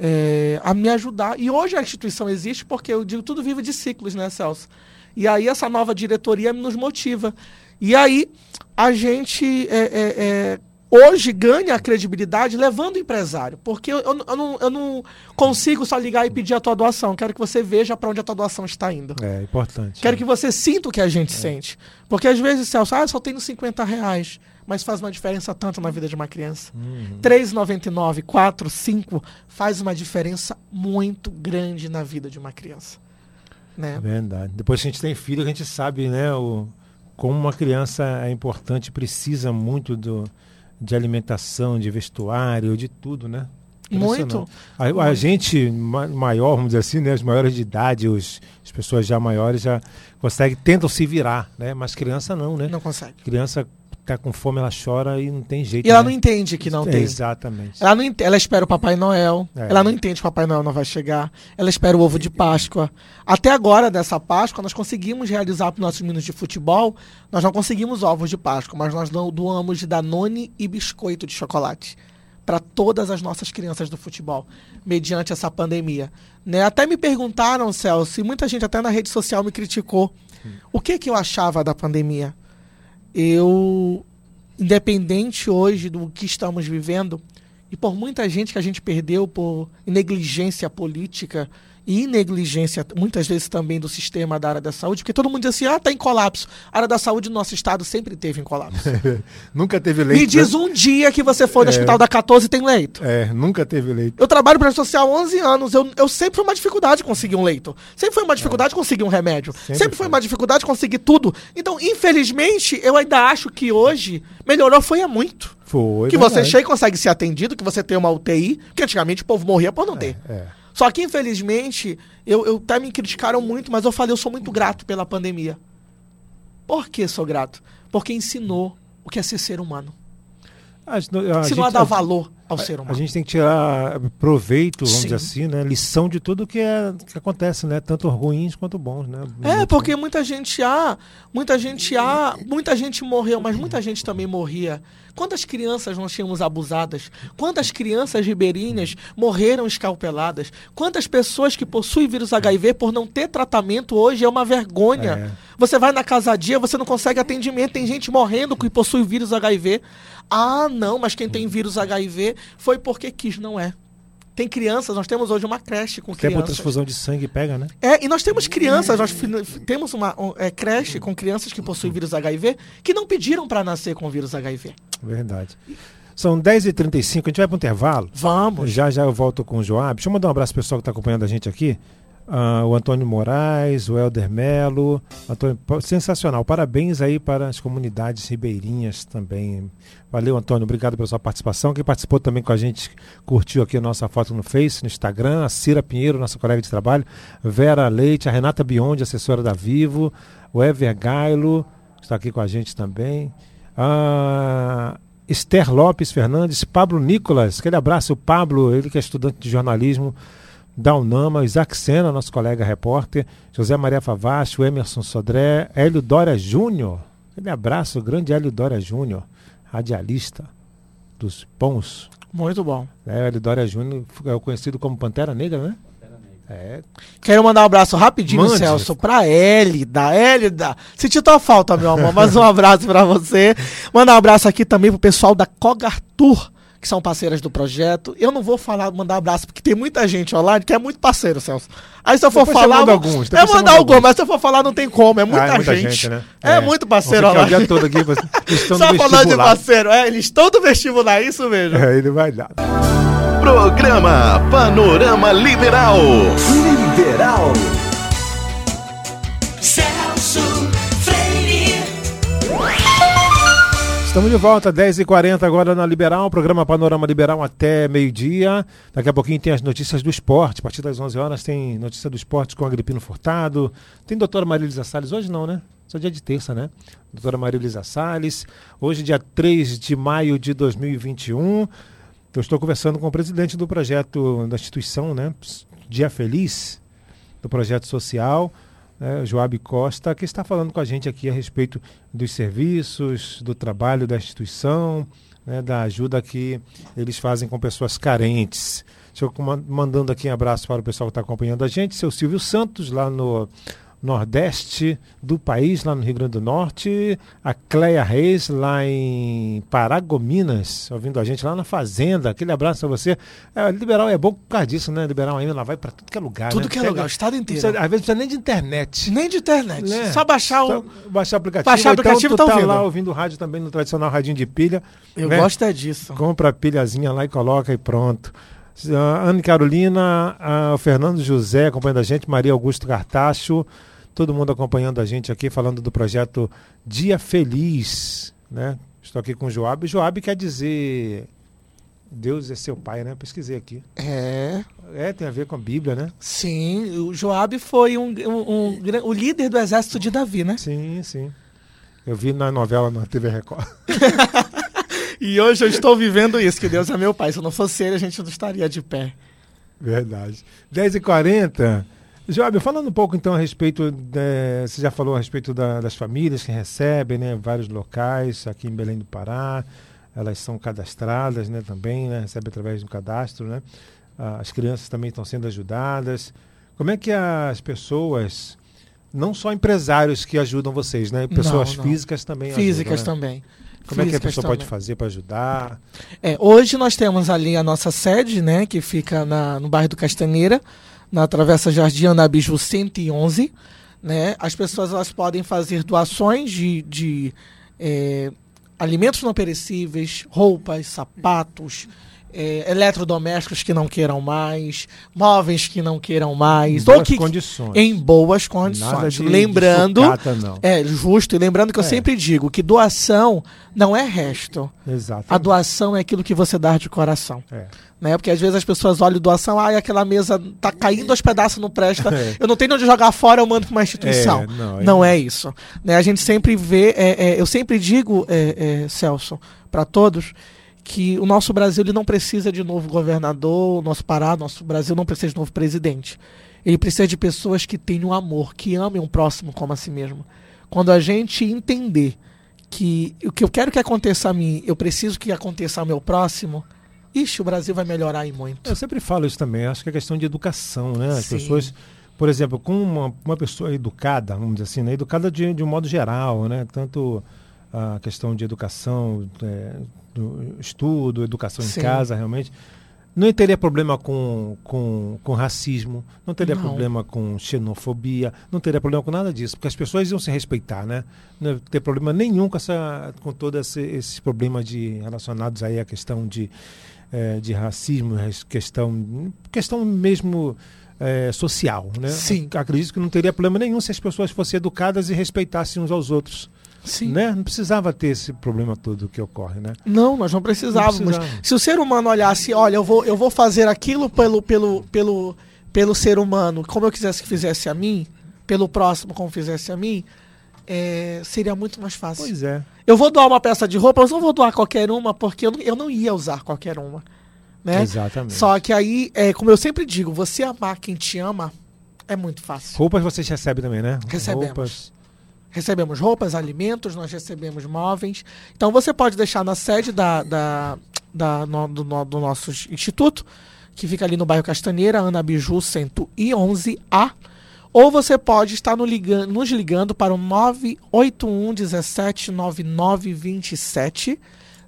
é, a me ajudar. E hoje a instituição existe porque eu digo tudo vive de ciclos, né, Celso? E aí essa nova diretoria nos motiva. E aí a gente é, é, é, hoje ganha a credibilidade levando o empresário. Porque eu, eu, eu não, eu não consigo só ligar e pedir a tua doação. Quero que você veja para onde a tua doação está indo. É importante. Quero que você sinta o que a gente sente. Porque às vezes, Celso, ah, eu só tenho 50 reais. Mas faz uma diferença tanto na vida de uma criança. Uhum. R$ 3,99, 4, 5 faz uma diferença muito grande na vida de uma criança. É Né? verdade. Depois que a gente tem filho, a gente sabe, né, o, como uma criança é importante, precisa muito do, de alimentação, de vestuário, de tudo, né? Muito. A, a gente ma- maior, vamos dizer assim, né, os maiores de idade, os, as pessoas já maiores já conseguem, tentam se virar, né? Mas criança não, né? Não consegue. Criança tá com fome, ela chora e não tem jeito. E ela né? não entende que não É, tem. Exatamente. Ela, não ela espera o Papai Noel. É. Ela não entende que o Papai Noel não vai chegar. Ela espera o ovo de Páscoa. Até agora, dessa Páscoa, nós conseguimos realizar para os nossos meninos de futebol. Nós não conseguimos ovos de Páscoa, mas nós do- doamos Danone e biscoito de chocolate para todas as nossas crianças do futebol, mediante essa pandemia. Né? Até me perguntaram, Celso, e muita gente até na rede social me criticou, o que, que eu achava da pandemia. Eu independente hoje do que estamos vivendo, e por muita gente que a gente perdeu por negligência política e negligência, muitas vezes também do sistema da área da saúde, porque todo mundo diz assim, ah, tá em colapso. A área da saúde do nosso estado sempre teve em colapso. (laughs) nunca teve leite. Me diz né? um dia que você foi no É. hospital da 14 e tem leito. É, nunca teve leite. Eu trabalho para social há 11 anos. Eu, eu sempre foi uma dificuldade conseguir um leito. Sempre foi uma dificuldade conseguir um remédio. Sempre, Sempre foi uma dificuldade conseguir tudo. Então, infelizmente, eu ainda acho que hoje melhorou foi há muito. Foi. que você verdade. chega e consegue ser atendido, que você tem uma UTI, porque antigamente o povo morria por não ter. É. Só que, infelizmente, eu, eu até me criticaram muito, mas eu falei, eu sou muito grato pela pandemia. Por que sou grato? Porque ensinou o que é ser ser humano. A, a, ensinou a, a dar valor ao ser humano. A gente tem que tirar proveito, vamos Sim. dizer assim, né? Lição de tudo que, é, que acontece, né? Tanto ruins quanto bons, né? É, porque muita gente há, muita gente há, muita gente morreu, mas muita gente também morria. Quantas crianças nós tínhamos abusadas? Quantas crianças ribeirinhas morreram escalpeladas? Quantas pessoas que possuem vírus HIV por não ter tratamento hoje é uma vergonha. É. Você vai na casadia, você não consegue atendimento, tem gente morrendo que possui vírus HIV. Ah, não, mas quem tem vírus HIV foi porque quis, não é. Tem crianças, nós temos hoje uma creche com crianças. Tem transfusão de sangue pega, né? É, e nós temos crianças, nós temos uma é, creche com crianças que possuem vírus HIV que não pediram para nascer com vírus HIV. Verdade. São 10h35, a gente vai para o intervalo. Vamos. Já já eu volto com o Joab. Deixa eu mandar um abraço pro pessoal que está acompanhando a gente aqui. Uh, o Antônio Moraes, o Helder Melo. Antônio, sensacional. Parabéns aí para as comunidades ribeirinhas também. Valeu, Antônio. Obrigado pela sua participação. Quem participou também com a gente, curtiu aqui a nossa foto no Face, no Instagram. A Cira Pinheiro, nossa colega de trabalho. Vera Leite, a Renata Biondi, assessora da Vivo. O Ever Gailo, está aqui com a gente também. Uh, Esther Lopes Fernandes, Pablo Nicolas. Aquele abraço, Pablo, ele que é estudante de jornalismo da Unama, Isaac Sena, nosso colega repórter, José Maria Favacho, Emerson Sodré, Hélio Dória Júnior. Aquele abraço, grande Hélio Dória Júnior, radialista dos bons. Muito bom. É, Hélio Dória Júnior é conhecido como Pantera Negra, né? É. Quero mandar um abraço rapidinho, Mande. Celso, pra Hélida. Hélida, senti tua falta, meu amor, mas um (laughs) abraço pra você. Mandar um abraço aqui também pro pessoal da Cogartur que são parceiras do projeto. Eu não vou falar, mandar abraço, porque tem muita gente online que é muito parceiro, Celso. Aí se eu for depois falar. alguns, é mandar alguns, mas se eu for falar, não tem como. É muita, ah, é muita gente. gente né? É, é, muito parceiro online. O dia todo aqui, estão (laughs) Só falando de parceiro, é, eles estão do vestibular, isso mesmo. É, ele vai dar. Programa Panorama Liberal. Liberal. Estamos de volta, 10h40 agora na Liberal, programa Panorama Liberal até meio-dia. Daqui a pouquinho tem as notícias do esporte. A partir das 11 horas tem notícia do esporte com Agripino Furtado. Tem doutora Marilisa Salles, hoje não, né? Só dia de terça, né? Doutora Marilisa Salles. Hoje, dia 3 de maio de 2021. Eu estou conversando com o presidente do projeto da instituição, né? Dia Feliz, do projeto social né, Joab Costa, que está falando com a gente aqui a respeito dos serviços, do trabalho da instituição, né, da ajuda que eles fazem com pessoas carentes. Estou mandando aqui um abraço para o pessoal que está acompanhando a gente, seu Silvio Santos, lá no nordeste do país, lá no Rio Grande do Norte. A Cleia Reis, lá em Paragominas, ouvindo a gente lá na Fazenda. Aquele abraço a você. É, liberal é bom por causa disso, né? Liberal ainda lá vai para tudo que é lugar. Tudo né? que é lugar, o estado inteiro. Precisa, às vezes não precisa nem de internet. Nem de internet. Né? Só baixar o. Só baixar o aplicativo. Baixar o aplicativo então, tá, tá lá ouvindo rádio também no tradicional radinho de pilha. Eu né? gosto é disso. Compra a pilhazinha lá e coloca e pronto. A Ana Carolina, o Fernando José acompanhando a gente, Maria Augusto Cartacho, todo mundo acompanhando a gente aqui, falando do projeto Dia Feliz, né? Estou aqui com o Joab. Joab quer dizer Deus é seu pai, né? Pesquisei aqui. É. É, tem a ver com a Bíblia, né? Sim, o Joab foi um, um, um, o líder do exército de Davi, né? Sim, sim. Eu vi na novela na TV Record. (laughs) e hoje eu estou vivendo isso, que Deus é meu pai. Se eu não fosse ele, a gente não estaria de pé. Verdade. 10h40. Joab, falando um pouco então a respeito, de, você já falou a respeito da, das famílias que recebem, né, vários locais aqui em Belém do Pará, elas são cadastradas, né, também, né, recebem através do cadastro, né, as crianças também estão sendo ajudadas. Como é que as pessoas, não só empresários que ajudam vocês, né, pessoas não, não. físicas também Físicas ajudam, né? também. Como é que a pessoa também. pode fazer para ajudar? É, hoje nós temos ali a nossa sede, né, que fica na, no bairro do Castanheira, na Travessa Jardim Anabismo 111. Né? As pessoas elas podem fazer doações de, de é, alimentos não perecíveis, roupas, sapatos, é, eletrodomésticos que não queiram mais, móveis que não queiram mais, Em boas ou que condições. em boas condições. de- lembrando, de sucata, não. é justo, e lembrando que eu É. sempre digo que doação não é resto. Exato. A doação é aquilo que você dá de coração. É. Né? Porque às vezes as pessoas olham doação, ai, aquela mesa tá caindo aos pedaços, não presta. (laughs) É. Eu não tenho onde jogar fora, eu mando para uma instituição. É, não, não, é- é isso. Né? A gente sempre vê, eu sempre digo, Celso, para todos, que o nosso Brasil ele não precisa de novo governador, o nosso Pará, nosso Brasil não precisa de novo presidente. Ele precisa de pessoas que tenham amor, que amem o próximo como a si mesmo. Quando a gente entender que o que eu quero que aconteça a mim, eu preciso que aconteça ao meu próximo, ixi, o Brasil vai melhorar aí muito. Eu sempre falo isso também, acho que é questão de educação, né? As Sim. pessoas, por exemplo, com uma, uma pessoa educada, vamos dizer assim, né? educada de, de um modo geral, né? Tanto a questão de educação, é, do estudo, educação Sim. em casa, realmente. Não teria problema com, com, com racismo, não teria Não. problema com xenofobia, não teria problema com nada disso, porque as pessoas iam se respeitar, né? Não ia ter problema nenhum com, essa, com todos esse, esses problemas de, relacionados aí à questão de, eh, de racismo, questão, questão mesmo eh, social, né? Sim. Acredito que não teria problema nenhum se as pessoas fossem educadas e respeitassem uns aos outros, Sim. né? Não precisava ter esse problema todo que ocorre, né? Não, nós não precisávamos. Não. Se o ser humano olhasse, olha, eu vou, eu vou fazer aquilo pelo, pelo, pelo, pelo ser humano, como eu quisesse que fizesse a mim, pelo próximo como fizesse a mim, é, seria muito mais fácil. Pois é. Eu vou doar uma peça de roupa, não vou doar qualquer uma, porque eu não, eu não ia usar qualquer uma. Né? Exatamente. Só que aí, é, como eu sempre digo, você amar quem te ama é muito fácil. Roupas vocês recebem também, né? Recebemos. Roupas. Recebemos roupas, alimentos, nós recebemos móveis. Então você pode deixar na sede da, da, da- no- do, no- do nosso instituto, que fica ali no bairro Castanheira, Ana Biju 111A. Ou você pode estar no ligan- nos ligando para o 981 17 9927.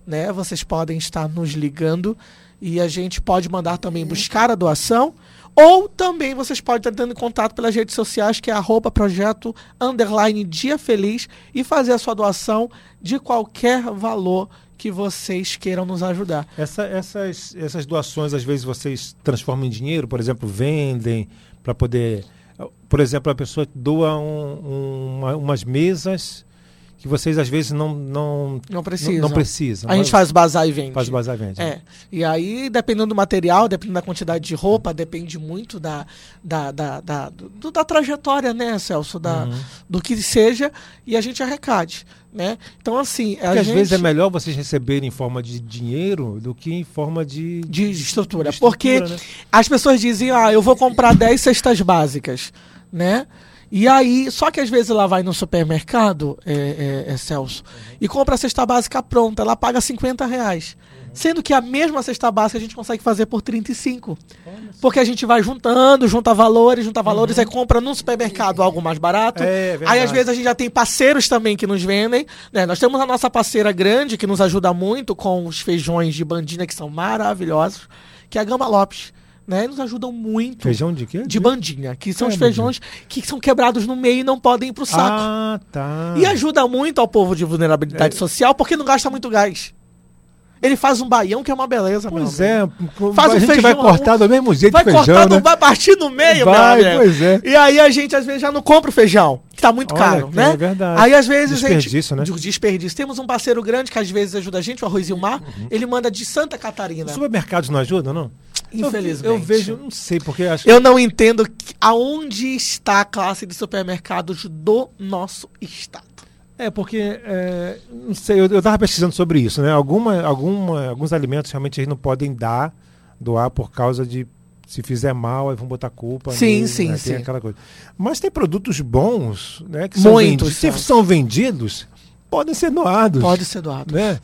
Né? Vocês podem estar nos ligando e a gente pode mandar também buscar a doação. Ou também vocês podem estar em contato pelas redes sociais, que é arroba projeto underline dia feliz, e fazer a sua doação de qualquer valor que vocês queiram nos ajudar. Essa- essas, essas doações, às vezes, vocês transformam em dinheiro, por exemplo, vendem para poder. Por exemplo, a pessoa doa um- um- uma- umas mesas que vocês, às vezes, não, não, Não precisam. não, não precisam. A gente faz bazar e vende. faz bazar e vende. É. E aí, dependendo do material, dependendo da quantidade de roupa, depende muito da, da, da, da, do- da trajetória, né, Celso? Da, Uhum. Do que seja, e a gente arrecade. Né? Então, assim, Porque às gente... vezes é melhor vocês receberem em forma de dinheiro do que em forma de. de estrutura. de Porque estrutura, né? as pessoas dizem, ah, eu vou comprar 10 cestas básicas, né? E aí, só que às vezes ela vai no supermercado, é, é, é, Celso, e compra a cesta básica pronta, ela paga 50 reais. Sendo que a mesma cesta básica a gente consegue fazer por 35. Porque a gente vai juntando, junta valores, junta valores, aí compra no supermercado algo mais barato. Uhum. É, aí às vezes a gente já tem parceiros também que nos vendem. né? Nós temos a nossa parceira grande que nos ajuda muito com os feijões de bandina que são maravilhosos, que é a Gama Lopes. Né? Nos ajudam muito. Feijão de quê? De bandinha, que são É, os feijões que são quebrados no meio e não podem ir pro saco. Ah, tá. E ajuda muito ao povo de vulnerabilidade É. social porque não gasta muito gás. Ele faz um baião que é uma beleza, meu Pois amigo. é, Faz a um gente vai feijão, cortar do mesmo jeito Vai feijão, cortar, né? vai partir no meio, Vai, meu amigo. pois é. E aí a gente às vezes já não compra o feijão, que tá muito Olha, caro, né? é verdade. Aí às vezes Desperdício, a né? gente... Desperdício. Temos um parceiro grande que às vezes ajuda a gente, o Arroz e o Mar. Uhum. Ele manda de Santa Catarina. Os supermercados não ajudam, não? Infelizmente. Eu, vejo, não sei, porque acho Eu não entendo aonde está a classe de supermercados do nosso estado. É, porque, é, não sei, eu, eu tava pesquisando sobre isso, né? Alguma, alguma, alguns alimentos realmente eles não podem dar, doar por causa de se fizer mal, aí vão botar culpa. Sim, nele, sim, né? sim. Tem aquela coisa. Mas tem produtos bons, né? Que são Muitos vendidos, se são. são vendidos, podem ser doados. Pode ser doado. Né?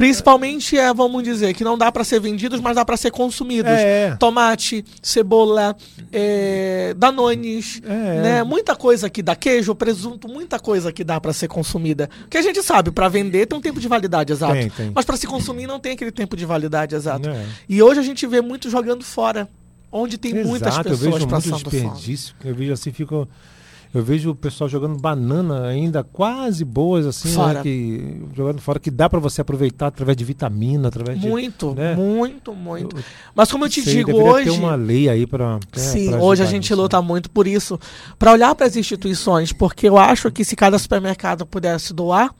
Principalmente, é, vamos dizer, que não dá para ser vendidos, mas dá para ser consumidos. É. Tomate, cebola, é, danones, É. né? Muita coisa que dá queijo, presunto, muita coisa que dá para ser consumida. Que a gente sabe, para vender tem um tempo de validade exato. Tem, tem. Mas para se consumir não tem aquele tempo de validade exato. É. E hoje a gente vê muito jogando fora, onde tem muitas Exato, eu pessoas vejo muito desperdício. Eu vejo assim, fico. Eu vejo o pessoal jogando banana ainda quase boas, assim, né, que, jogando fora, que dá para você aproveitar através de vitamina, através de. Muito, né? muito, muito. Eu- Mas como eu te Sei, digo hoje. ter uma lei aí para. Sim, hoje a gente luta muito por isso, para olhar para as instituições, porque eu acho que se cada supermercado pudesse doar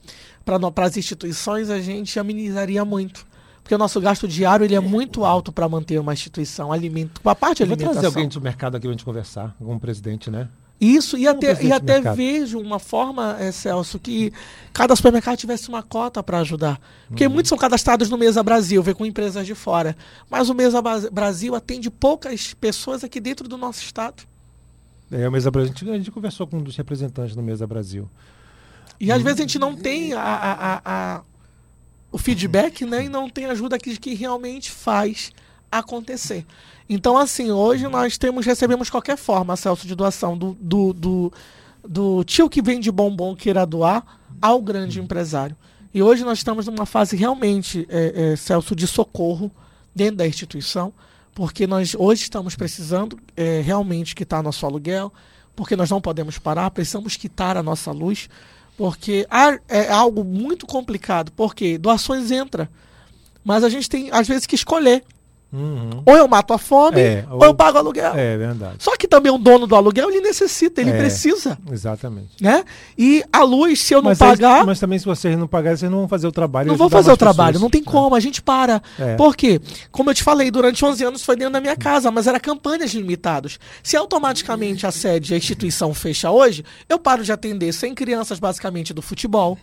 para as instituições, a gente amenizaria muito. Porque o nosso gasto diário ele é muito alto para manter uma instituição, alimento, a parte de Eu vou trazer alimentação. alguém do mercado aqui pra gente conversar, o presidente, né? Isso, e até, e até vejo uma forma, eh, Celso, que cada supermercado tivesse uma cota para ajudar. Porque Uhum. muitos são cadastrados no Mesa Brasil, vem com empresas de fora. Mas o Mesa Bra- Brasil atende poucas pessoas aqui dentro do nosso estado. É, o Mesa Brasil, a gente, a gente conversou com um dos representantes do Mesa Brasil. E às vezes a gente não tem a, a- a- a- o feedback, né? E não tem ajuda que, que realmente faz acontecer. Então, assim, hoje nós temos, recebemos qualquer forma, Celso, de doação do, do, do, do tio que vende bombom queira doar ao grande empresário. E hoje nós estamos numa fase realmente, é, é, Celso, de socorro dentro da instituição, porque nós hoje estamos precisando é, realmente quitar nosso aluguel, porque nós não podemos parar, precisamos quitar a nossa luz, porque há- é algo muito complicado, porque doações entra, mas a gente tem às vezes que escolher. Uhum. Ou eu mato a fome, É, ou, ou- eu pago aluguel. É verdade. Só que também o dono do aluguel, ele necessita, ele É. precisa, Exatamente. né? E a luz, se eu não mas, pagar, mas também se vocês não pagarem, vocês não vão fazer o trabalho. não vou ajudar fazer o trabalho, pessoas. não tem como, a gente para. É. Por quê? Como eu te falei, durante 11 anos foi dentro da minha casa, mas era campanhas limitadas. Se automaticamente a sede, a instituição fecha hoje, eu paro de atender 100 crianças basicamente do futebol.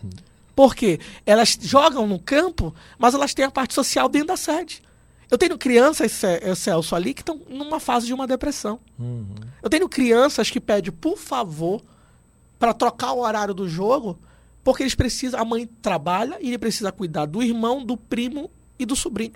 Por quê? Elas jogam no campo, mas elas têm a parte social dentro da sede. Eu tenho crianças, eh, Celso, ali que estão numa fase de uma depressão. Uhum. Eu tenho crianças que pedem, por favor, para trocar o horário do jogo, porque eles precisam, a mãe trabalha e ele precisa cuidar do irmão, do primo e do sobrinho.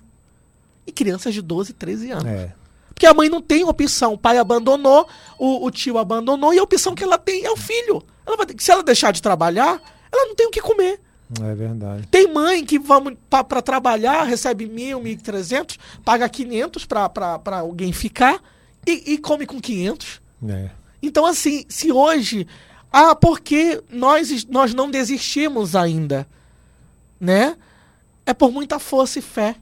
E crianças de 12, 13 anos. É. Porque a mãe não tem opção. O pai abandonou, o, o tio abandonou, e a opção que ela tem é o filho. Ela vai se ela deixar de trabalhar, ela não tem o que comer. É verdade. Tem mãe que vamos para trabalhar, recebe mil, mil e trezentos, paga quinhentos para alguém ficar e, e come com quinhentos. É. Então, assim, se hoje. Ah, porque nós, nós não desistimos ainda, né? É por muita força e fé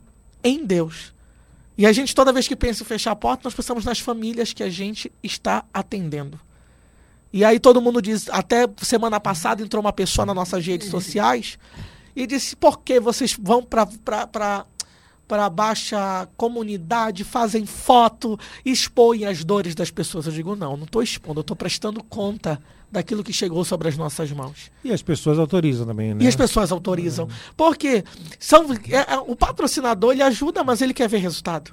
em Deus. E a gente, toda vez que pensa em fechar a porta, nós pensamos nas famílias que a gente está atendendo. E aí todo mundo diz, até semana passada entrou uma pessoa nas nossas redes sociais e disse, por que vocês vão para para baixa comunidade, fazem foto, expõem as dores das pessoas. Eu digo, não, não estou expondo, eu estou prestando conta daquilo que chegou sobre as nossas mãos. E as pessoas autorizam também, né? E as pessoas autorizam. Porque são, é- é- o patrocinador ele ajuda, mas ele quer ver resultado.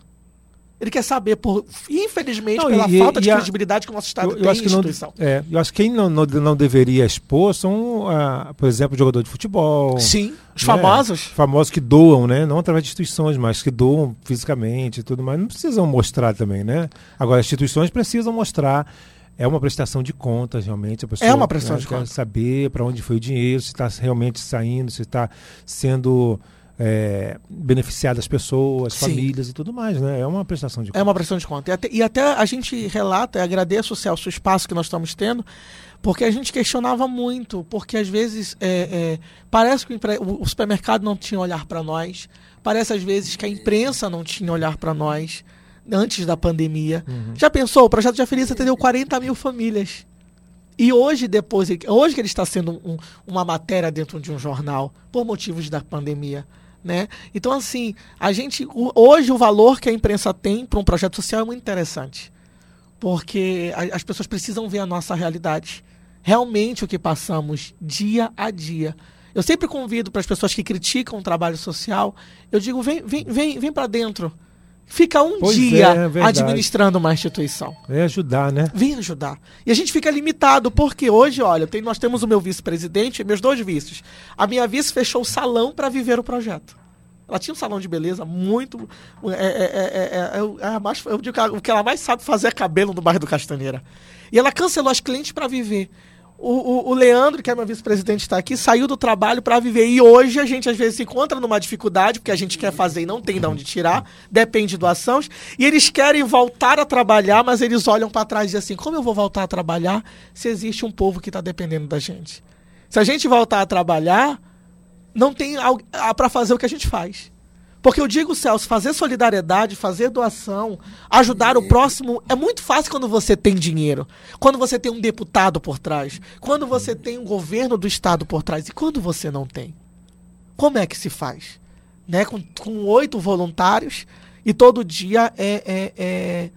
Ele quer saber, por, infelizmente, Não, pela e- falta de e a- credibilidade que o nosso Estado Eu, tem eu acho que não, instituição. é, eu acho que quem não, não, não deveria expor são, ah, por exemplo, jogador de futebol. Sim, os né? famosos. Famosos que doam, né? Não através de instituições, mas que doam fisicamente e tudo mais. Não precisam mostrar também, né? Agora, as instituições precisam mostrar. É uma prestação de contas, realmente. A pessoa, É uma prestação né, de quer contas. saber para onde foi o dinheiro, se está realmente saindo, se está sendo é, beneficiado as pessoas, Sim. famílias e tudo mais, né? É uma prestação de É contas. uma prestação de conta. E até, e até a gente relata, e agradeço, Celso, o espaço que nós estamos tendo, porque a gente questionava muito, porque às vezes é, é, parece que o, o- supermercado não tinha olhar para nós, parece às vezes que a imprensa não tinha olhar para nós antes da pandemia. Já pensou? O Projeto de Feliz atendeu 40 mil famílias. E hoje, depois, hoje que ele está sendo um- uma matéria dentro de um jornal, por motivos da pandemia. Né? Então, assim, a gente. hoje o valor que a imprensa tem para um projeto social é muito interessante. Porque a- as pessoas precisam ver a nossa realidade. Realmente o que passamos dia a dia. Eu sempre convido para as pessoas que criticam o trabalho social, eu digo, vem, vem, vem, vem para dentro. Fica um Pois dia é, é administrando uma instituição. É ajudar, né? Vem ajudar. E a gente fica limitado, porque hoje, olha, tem- nós temos o meu vice-presidente e meus dois vices. A minha vice fechou o salão para viver o projeto. Ela tinha um salão de beleza muito. É, é, é, é, mais, eu digo que ela- o que ela mais sabe fazer é cabelo no bairro do Castanheira. E ela cancelou as clientes para viver. O, o, o Leandro, que é meu vice-presidente, está aqui, saiu do trabalho para viver. E hoje a gente às vezes se encontra numa dificuldade, porque a gente quer fazer e não tem de onde tirar, depende de doações. E eles querem voltar a trabalhar, mas eles olham para trás e dizem assim: como eu vou voltar a trabalhar se existe um povo que está dependendo da gente? Se a gente voltar a trabalhar, não tem para fazer o que a gente faz. Porque eu digo, Celso, fazer solidariedade, fazer doação, ajudar o próximo é muito fácil quando você tem dinheiro. Quando você tem um deputado por trás. Quando você tem um governo do estado por trás. E quando você não tem? Como é que se faz? Né? Com oito voluntários e todo dia é, é, é,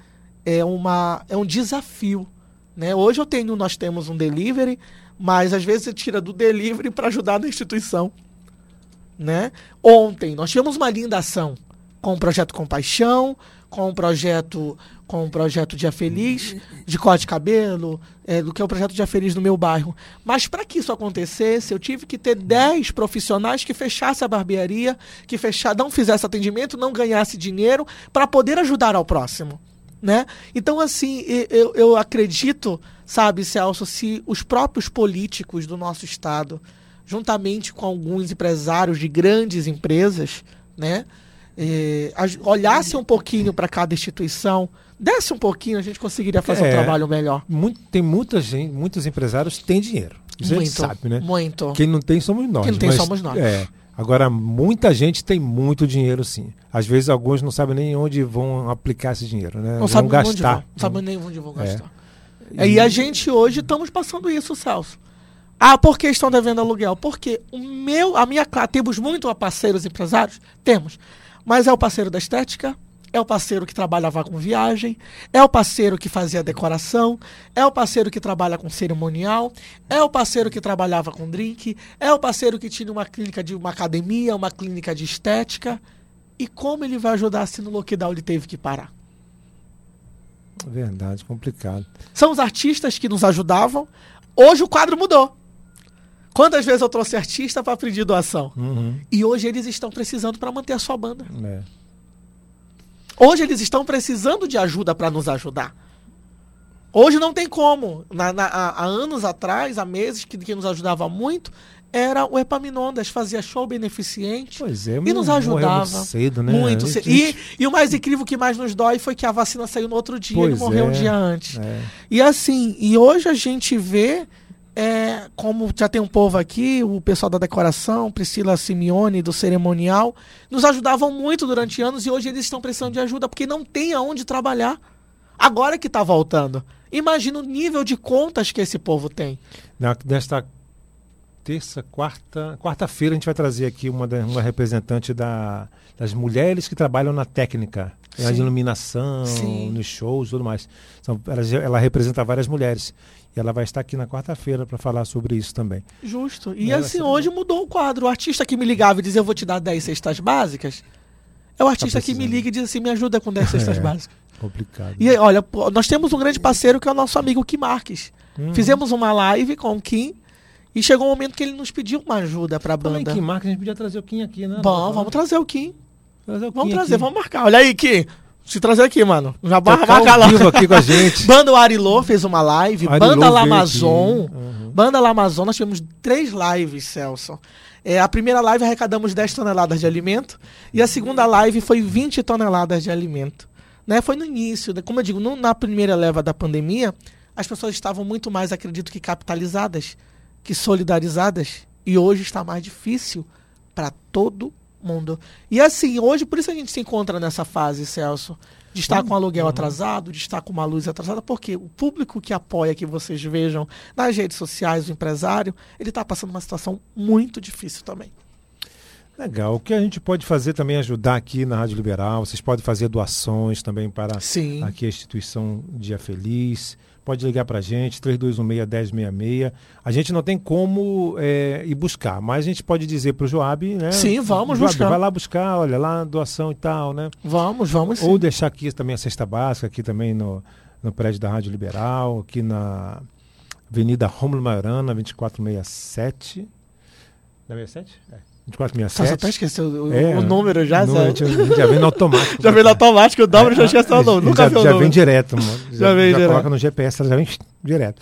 é, uma, é um desafio. Né? Hoje eu tenho, nós temos um delivery, mas às vezes você tira do delivery para ajudar na instituição né? Ontem nós tivemos uma linda ação com o projeto Compaixão, com o projeto com o projeto Dia Feliz, de corte de cabelo, é, do que é o projeto Dia Feliz no meu bairro. Mas para que isso acontecesse, eu tive que ter 10 profissionais que fechassem a barbearia, que fechar, não fizesse atendimento, não ganhasse dinheiro, para poder ajudar ao próximo. Né? Então, assim, eu, eu acredito, sabe, Celso, se os próprios políticos do nosso Estado juntamente com alguns empresários de grandes empresas, né? Olhasse um pouquinho para cada instituição, desse um pouquinho, a gente conseguiria fazer é, um trabalho melhor. Muito, tem muita gente, muitos empresários têm dinheiro. Muito, a gente sabe, né? Muito. Quem não tem somos nós. Quem não tem mas, somos nós. É, agora, muita gente tem muito dinheiro, sim. Às vezes, alguns não sabem nem onde vão aplicar esse dinheiro, né? Não sabem gastar. Vão, não sabem nem onde vão é. gastar. É. E, e a gente hoje estamos passando isso, Celso. Ah, por que estão devendo aluguel? Porque o meu, a minha temos muito parceiros empresários? Temos. Mas é o parceiro da estética, é o parceiro que trabalhava com viagem, é o parceiro que fazia decoração, é o parceiro que trabalha com cerimonial, é o parceiro que trabalhava com drink, é o parceiro que tinha uma clínica de uma academia, uma clínica de estética. E como ele vai ajudar se no lockdown ele teve que parar? Verdade, complicado. São os artistas que nos ajudavam. Hoje o quadro mudou. Quantas vezes eu trouxe artista para pedir doação? Uhum. E hoje eles estão precisando para manter a sua banda. É. Hoje eles estão precisando de ajuda para nos ajudar. Hoje não tem como. Na, na, há, anos atrás, há meses, que, que nos ajudava muito, era o Epaminondas, fazia show beneficente pois é, e nos ajudava. cedo, né? Muito cedo. E, e, o mais incrível que mais nos dói foi que a vacina saiu no outro dia, pois ele morreu é, um dia antes. É. E assim, e hoje a gente vê é, como já tem um povo aqui, o pessoal da decoração, Priscila Simeone, do cerimonial, nos ajudavam muito durante anos e hoje eles estão precisando de ajuda porque não tem aonde trabalhar. Agora que está voltando. Imagina o nível de contas que esse povo tem. nesta terça, quarta, quarta-feira a gente vai trazer aqui uma, uma representante da, das mulheres que trabalham na técnica, na iluminação, Sim. nos shows, tudo mais. Então, ela, ela representa várias mulheres. E ela vai estar aqui na quarta-feira para falar sobre isso também. Justo. E assim, hoje mudou o quadro. O artista que me ligava e dizia eu vou te dar 10 cestas básicas, é o tá artista tá que me liga e diz assim, me ajuda com 10 (laughs) cestas é, básicas. Complicado. E olha, nós temos um grande parceiro que é o nosso amigo Kim Marques. Uhum. Fizemos uma live com o Kim e chegou um momento que ele nos pediu uma ajuda para a banda. Kim Marques, a gente podia trazer o Kim aqui, né? Bom, vamos trazer o Kim. Trazer o vamos trazer, aqui. vamos marcar. Olha aí, Kim. Se trazer aqui, mano. Já barra marca lá. aqui com a (laughs) gente. Banda Arilô fez uma live. Arilô Banda Lamazon. Uhum. Banda Lamazon, nós tivemos três lives, Celso. É, a primeira live arrecadamos 10 toneladas de alimento. E a segunda live foi 20 toneladas de alimento. Né? Foi no início, como eu digo, no, na primeira leva da pandemia, as pessoas estavam muito mais, acredito que, capitalizadas, que solidarizadas. E hoje está mais difícil para todo mundo. E assim, hoje, por isso a gente se encontra nessa fase, Celso, de estar com aluguel uhum. atrasado, de estar com uma luz atrasada, porque o público que apoia que vocês vejam nas redes sociais, o empresário, ele está passando uma situação muito difícil também. Legal. O que a gente pode fazer também ajudar aqui na Rádio Liberal. Vocês podem fazer doações também para Sim. aqui a instituição Dia Feliz pode ligar para a gente, 3216-1066. A gente não tem como é, ir buscar, mas a gente pode dizer para o Joab, né? Sim, vamos Joab, buscar. Vai lá buscar, olha lá, doação e tal, né? Vamos, vamos sim. Ou deixar aqui também a cesta básica, aqui também no, no prédio da Rádio Liberal, aqui na Avenida Rômulo Maiorana, 2467. Na 67? É. 2467. Você até esqueceu o, é, o número já, número, sabe? Já vem no automático. (laughs) já vem no automático, o dobro é, já esqueceu o número. Nunca já, viu o já vem direto, mano. (laughs) Já, já, vem já direto. coloca no GPS, já vem direto.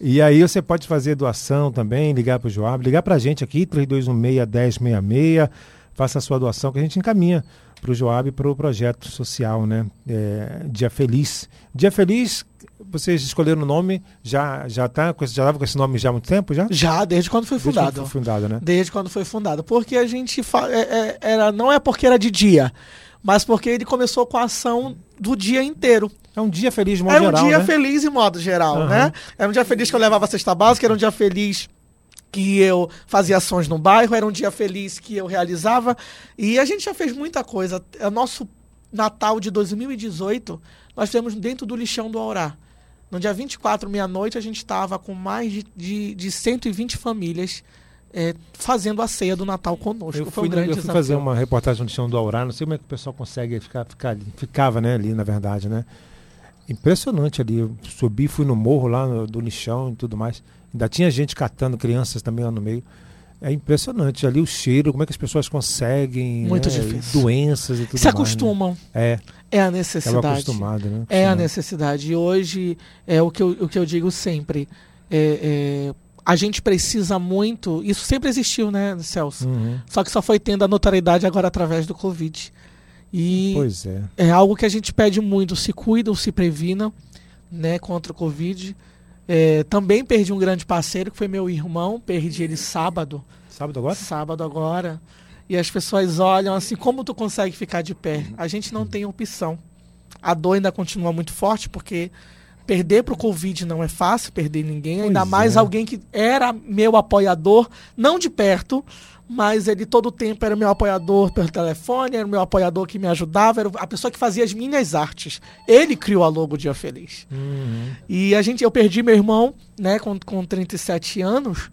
E aí você pode fazer doação também, ligar para o Joab, ligar para a gente aqui, 3216-1066, faça a sua doação que a gente encaminha para o Joab para o projeto social, né? É, Dia Feliz. Dia Feliz, vocês escolheram o nome, já já tá, já estava com esse nome já há muito tempo já? Já, desde quando foi Desde fundado. quando foi fundado, né? Desde quando foi fundado. Porque a gente fa- é- é- era não é porque era de dia, mas porque ele começou com a ação do dia inteiro. É um dia feliz de modo Era um geral, dia né? feliz em modo geral, Aham. né? Era um dia feliz que eu levava a cesta básica, era um dia feliz que eu fazia ações no bairro, era um dia feliz que eu realizava. E a gente já fez muita coisa. É o nosso Natal de 2018, nós fizemos dentro do lixão do Aurá. No dia 24, meia-noite, a gente estava com mais de, de, de 120 famílias eh, fazendo a ceia do Natal conosco. Eu fui, um eu fui fazer uma reportagem no chão do Aurá, não sei como é que o pessoal consegue ficar, ficar ali. Ficava, né, ali, na verdade, né? Impressionante ali. Eu subi, fui no morro lá no- do lixão e tudo mais. Ainda tinha gente catando crianças também lá no meio. É impressionante ali o cheiro, como é que as pessoas conseguem. Muito né, difícil. Doenças e tudo Se mais. né? acostumam. É, É a necessidade. acostumado, né? É a necessidade. E hoje é o que eu, o que eu digo sempre. É, é, a gente precisa muito. Isso sempre existiu, né, Celso? Uhum. Só que só foi tendo a notoriedade agora através do Covid. E Pois é. é algo que a gente pede muito. Se cuidam, se previnam né, contra o Covid. É, também perdi um grande parceiro, que foi meu irmão. Perdi ele sábado. Sábado agora? Sábado agora. E as pessoas olham assim, como tu consegue ficar de pé? A gente não tem opção. A dor ainda continua muito forte, porque perder pro Covid não é fácil, perder ninguém. ainda Pois mais é. alguém que era meu apoiador, não de perto, mas ele todo o tempo era meu apoiador pelo telefone, era o meu apoiador que me ajudava, era a pessoa que fazia as minhas artes. Ele criou a logo Dia Feliz. Uhum. E a gente, eu perdi meu irmão, né, com, com 37 anos,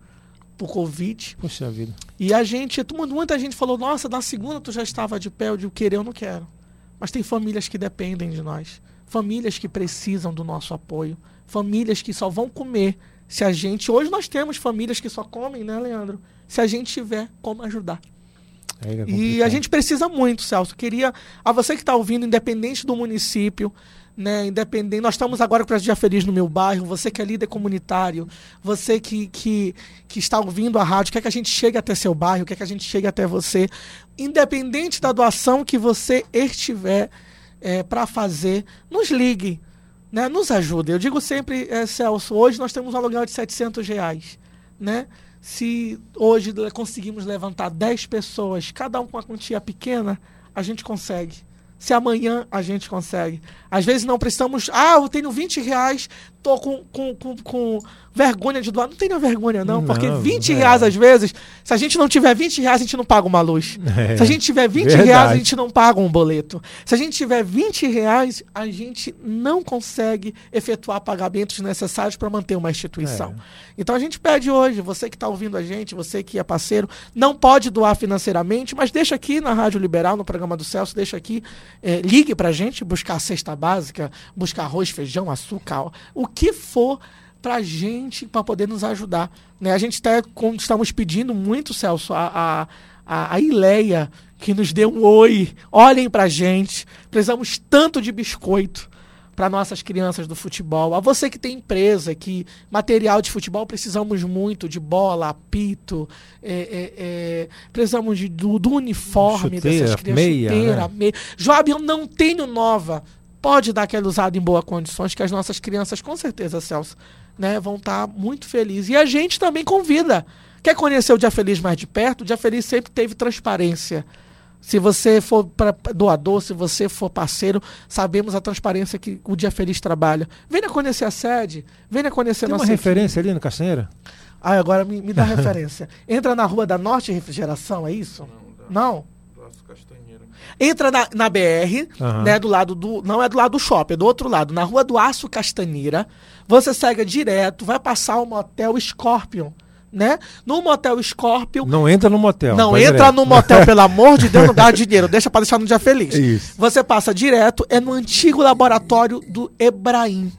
por Covid. Puxa vida. E a gente, muita gente falou, nossa, na segunda tu já estava de pé, eu digo, querer eu não quero. Mas tem famílias que dependem de nós. Famílias que precisam do nosso apoio. Famílias que só vão comer se a gente. Hoje nós temos famílias que só comem, né, Leandro? Se a gente tiver como ajudar. É E a gente precisa muito, Celso. Queria, a você que está ouvindo, independente do município, né, independente, nós estamos agora com o Dia Feliz no meu bairro, você que é líder comunitário, você que, que, que está ouvindo a rádio, quer que a gente chegue até seu bairro, quer que a gente chegue até você, independente da doação que você estiver para fazer, nos ligue, né, nos ajude. Eu digo sempre, eh, Celso, hoje nós temos um aluguel de 700 reais, né? Se hoje conseguimos levantar 10 pessoas, cada um com uma quantia pequena, a gente consegue. Se amanhã a gente consegue. Às vezes não precisamos. Ah, eu tenho 20 reais, tô com, com, com, com vergonha de doar. Não tenha vergonha, não, porque Não, 20 é. reais, às vezes, se a gente não tiver 20 reais, a gente não paga uma luz. É. Se a gente tiver 20 Verdade. reais, a gente não paga um boleto. Se a gente tiver 20 reais, a gente não consegue efetuar pagamentos necessários para manter uma instituição. É. Então a gente pede hoje, você que está ouvindo a gente, você que é parceiro, não pode doar financeiramente, mas deixa aqui na Rádio Liberal, no programa do Celso, deixa aqui, eh, ligue para a gente, buscar a cesta básica, buscar arroz, feijão, açúcar, o que for para gente, para poder nos ajudar. Né? A gente tá, estamos pedindo muito, Celso, a, a, a, a Ileia, que nos dê um oi, olhem para gente, precisamos tanto de biscoito para nossas crianças do futebol. A você que tem empresa, que material de futebol precisamos muito de bola, apito, é, é, é, precisamos de- do, do uniforme Chuteira, dessas crianças. meia, chuteira, né? meia. Joab, eu não tenho nova. Pode dar aquela usada em boas condições, que as nossas crianças, com certeza, Celso, né, vão estar muito felizes. E a gente também convida. Quer conhecer o Dia Feliz mais de perto? O Dia Feliz sempre teve transparência. Se você for pra, doador, se você for parceiro, sabemos a transparência que o Dia Feliz trabalha. Venha conhecer a sede, venha conhecer Tem uma nossa referência ali no Castanheira? Ah, agora me, me dá (laughs) referência. Entra na rua da Norte Refrigeração, é isso? Não? Entra na, na BR, Aham. né, do lado do. Não é do lado do shopping, é do outro lado, na rua do Aço Castanheira. Você segue direto, vai passar o motel Scorpion, né? No motel Scorpion. Não entra no motel. Não entra direto. no motel, pelo amor de Deus, não dá (laughs) dinheiro. Deixa pra deixar no dia feliz. Isso. Você passa direto, é no antigo laboratório do Ebraim.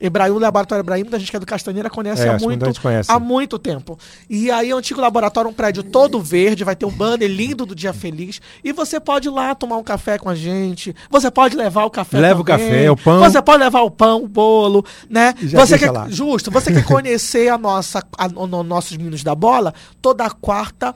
Ebraim, o laboratório Ebraim, muita gente que é do Castanheira conhece É, há muito, conhece. há muito tempo. E aí, o antigo laboratório, um prédio todo verde, vai ter um banner lindo do Dia Feliz. E você pode ir lá tomar um café com a gente. Você pode levar o café Leva o também. café, o pão. Você pode levar o pão, o bolo, né? Já Você quer, lá. justo, você quer conhecer a nossa, a, o- no- nossos meninos da bola toda quarta.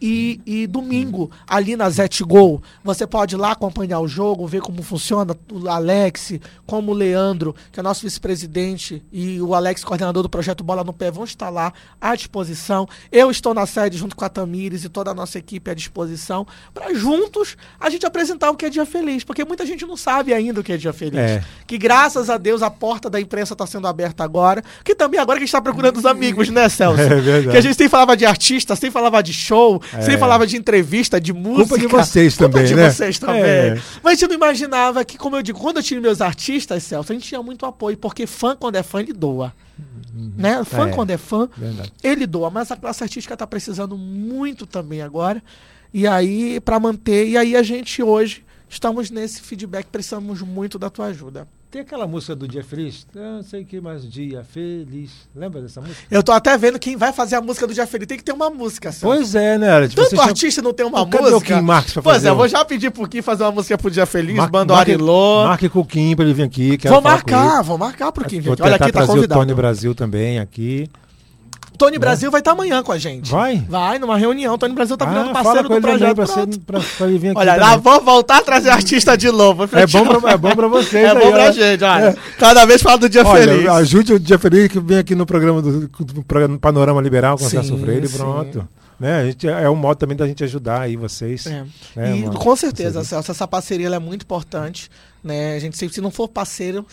E, e domingo, ali na Zet Gol, você pode ir lá acompanhar o jogo, ver como funciona. O Alex, como o Leandro, que é nosso vice-presidente, e o Alex, coordenador do projeto Bola no Pé, vão estar lá à disposição. Eu estou na sede junto com a Tamires e toda a nossa equipe à disposição, para juntos a gente apresentar o que é Dia Feliz, porque muita gente não sabe ainda o que é Dia Feliz. É. Que graças a Deus a porta da imprensa está sendo aberta agora, que também agora que a gente está procurando os amigos, né, Celso? (laughs) É verdade. Que a gente sempre falava de artista, sempre falava de show, É. falava de entrevista, de música. de vocês Culpa também, de né? vocês também. É. Mas a gente não imaginava que, como eu digo, quando eu tinha meus artistas, Celso, a gente tinha muito apoio, porque fã, quando é fã, ele doa. Né? Fã, É. quando é fã, Verdade. ele doa. Mas a classe artística está precisando muito também agora. E aí, para manter, e aí a gente hoje estamos nesse feedback, precisamos muito da tua ajuda. Tem aquela música do Dia Feliz? Não sei que mais dia feliz. Lembra dessa música? Eu tô até vendo quem vai fazer a música do Dia Feliz. Tem que ter uma música, Celso. Pois é, né? Alex? Tanto artista não tem uma Cadê música. o Kim Marques pra pois fazer é, eu vou já pedir pro Kim fazer uma música pro Dia Feliz, Mar- banda marque- Arilô. Marque com o Kim pra ele vir aqui. Vou marcar, vou marcar pro Kim. Vou gente. Olha tentar aqui, tá trazer convidado. o Tony Brasil também aqui. Tony Brasil vai estar amanhã com a gente. Vai? Vai, numa reunião. Tony Brasil tá virando ah, parceiro fala com do projeto. pra, ser, pra, pra ele vir aqui. Olha, também. lá vou voltar a trazer artista de novo. É bom pra, é bom pra vocês. (laughs) É aí, bom pra ó. gente, olha. Cada vez fala do Dia Olha, Feliz. ajude o Dia Feliz que vem aqui no programa do, do programa Panorama Liberal com o Celso Freire, sim. pronto. Né? A gente, é um modo também da gente ajudar aí vocês. É. né, e com certeza. Celso, essa parceria é muito importante. Né? A gente sempre, se não for parceiro,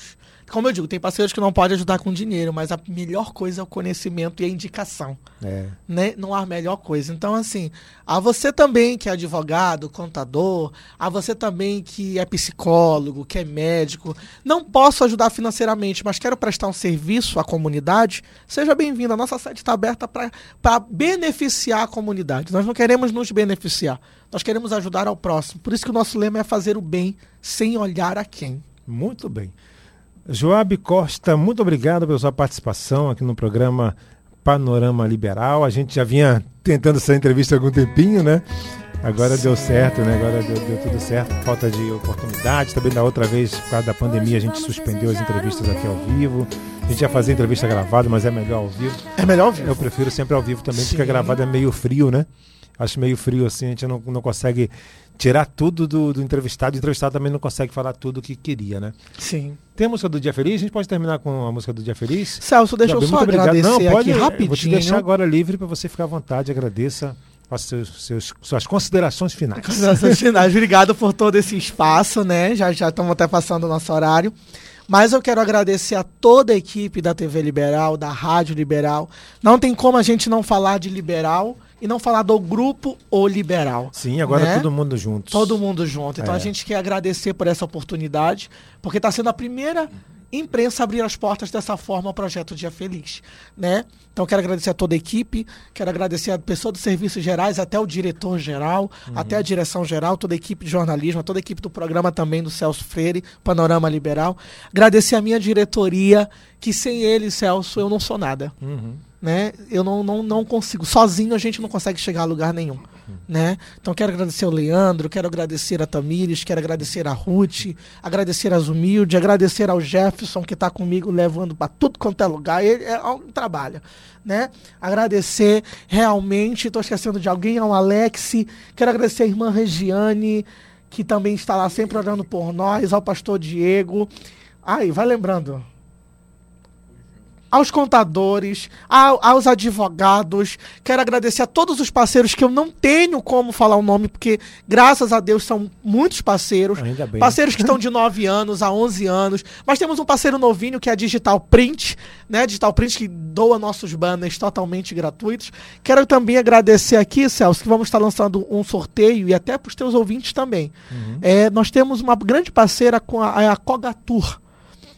como eu digo, tem parceiros que não podem ajudar com dinheiro, mas a melhor coisa é o conhecimento e a indicação. É. né? Não há melhor coisa. Então, assim, a você também que é advogado, contador, a você também que é psicólogo, que é médico, não posso ajudar financeiramente, mas quero prestar um serviço à comunidade, seja bem-vindo. A nossa sede está aberta para beneficiar a comunidade. Nós não queremos nos beneficiar, nós queremos ajudar ao próximo. Por isso que o nosso lema é fazer o bem sem olhar a quem. Muito bem. Joab Costa, muito obrigado pela sua participação aqui no programa Panorama Liberal. A gente já vinha tentando essa entrevista há algum tempinho, né? Agora deu certo, né? Agora deu, deu tudo certo. Falta de oportunidade. Também da outra vez, por causa da pandemia, a gente suspendeu as entrevistas aqui ao vivo. A gente ia fazer entrevista gravada, mas é melhor ao vivo. É melhor ouvir. Eu prefiro sempre ao vivo também, porque Sim. a gravada é meio frio, né? Acho meio frio assim, a gente não, não consegue tirar tudo do, do entrevistado. O entrevistado também não consegue falar tudo o que queria, né? Sim. Tem a música do Dia Feliz? A gente pode terminar com a música do Dia Feliz? Celso, deixa eu Gabi, só muito obrigado. agradecer Não, pode, aqui eu rapidinho. Vou te deixar agora livre para você ficar à vontade. Agradeça. Seus, seus, suas considerações finais. Considerações finais. Obrigado por todo esse espaço, né? Já já estamos até passando o nosso horário. Mas eu quero agradecer a toda a equipe da TV Liberal, da Rádio Liberal. Não tem como a gente não falar de liberal e não falar do grupo O Liberal. Sim, agora né? todo mundo junto. Todo mundo junto. Então É. a gente quer agradecer por essa oportunidade, porque está sendo a primeira imprensa a abrir as portas dessa forma ao projeto Dia Feliz, né? Então quero agradecer a toda a equipe, quero agradecer a pessoa dos serviços gerais, até o diretor geral, até a direção geral, toda a equipe de jornalismo, toda a equipe do programa também do Celso Freire, Panorama Liberal. Agradecer a minha diretoria, que sem ele, Celso, eu não sou nada Uhum. Né? Eu não, não, não consigo. Sozinho a gente não consegue chegar a lugar nenhum, né? Então quero agradecer ao Leandro, quero agradecer a Tamires, quero agradecer a Ruth, agradecer as Humilde, agradecer ao Jefferson que está comigo levando para tudo quanto é lugar. Ele é um trabalho, né? Agradecer realmente, estou esquecendo de alguém, ao Alex, quero agradecer a irmã Regiane, que também está lá sempre orando por nós, ao pastor Diego. Ai, vai lembrando aos contadores, ao- aos advogados. Quero agradecer a todos os parceiros que eu não tenho como falar o nome, porque graças a Deus são muitos parceiros. Ainda bem. Parceiros que estão de (laughs) 9 anos a 11 anos. Mas temos um parceiro novinho que é a Digital Print, né? Digital Print que doa nossos banners totalmente gratuitos. Quero também agradecer aqui, Celso, que vamos estar lançando um sorteio e até para os teus ouvintes também. É, nós temos uma grande parceira com a, a Cogatur.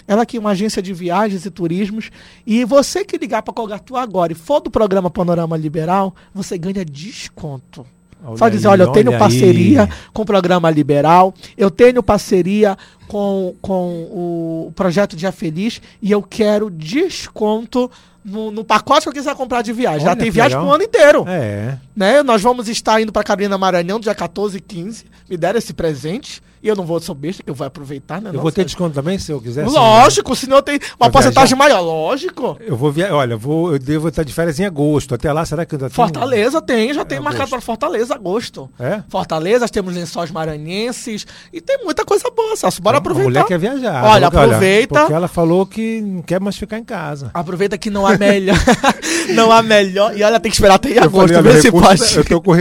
Ela que é uma agência de viagens e turismos. E você que ligar para a Cogatur agora e for do programa Panorama Liberal, você ganha desconto. Olha Só dizer, olha, eu tenho parceria aí. com o programa Liberal, eu tenho parceria com, com o projeto Dia Feliz e eu quero desconto no, no, pacote que eu quiser comprar de viagem. Olha, Já tem viagem pro ano inteiro. É. Né? Nós vamos estar indo para Carolina Maranhão dia 14 e 15. Me deram esse presente. E eu não vou, sou besta, que eu vou aproveitar, né? Eu vou ter desconto também, se eu quiser? Lógico, sim, senão tem uma porcentagem maior, lógico. Eu vou via... Olha, eu vou, eu devo estar de férias em agosto. Até lá, será que ainda tem? Fortaleza tem, já tem é marcado para Fortaleza agosto. É? Fortaleza, temos lençóis maranhenses e tem muita coisa boa, Celso. Bora aproveitar. A mulher quer viajar. Olha, aproveita. Olha, porque ela falou que não quer mais ficar em casa. Aproveita que não há melhor. (laughs) não há melhor. E olha, tem que esperar até em agosto, falei, se pode. Eu tô com.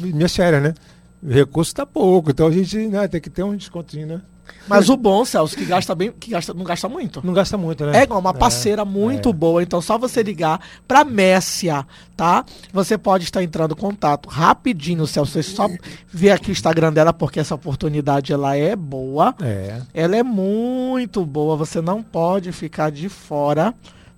Minha séria, né? Recurso tá pouco, então a gente né, tem que ter um descontinho, né? Mas o bom, Celso, que gasta bem, que gasta, não gasta muito. Não gasta muito, né? É uma parceira é, muito é. boa. Então, só você ligar pra Messia, tá? Você pode estar entrando em contato rapidinho, Celso. Você só vê aqui o Instagram dela, porque essa oportunidade ela é boa. É. Ela é muito boa. Você não pode ficar de fora.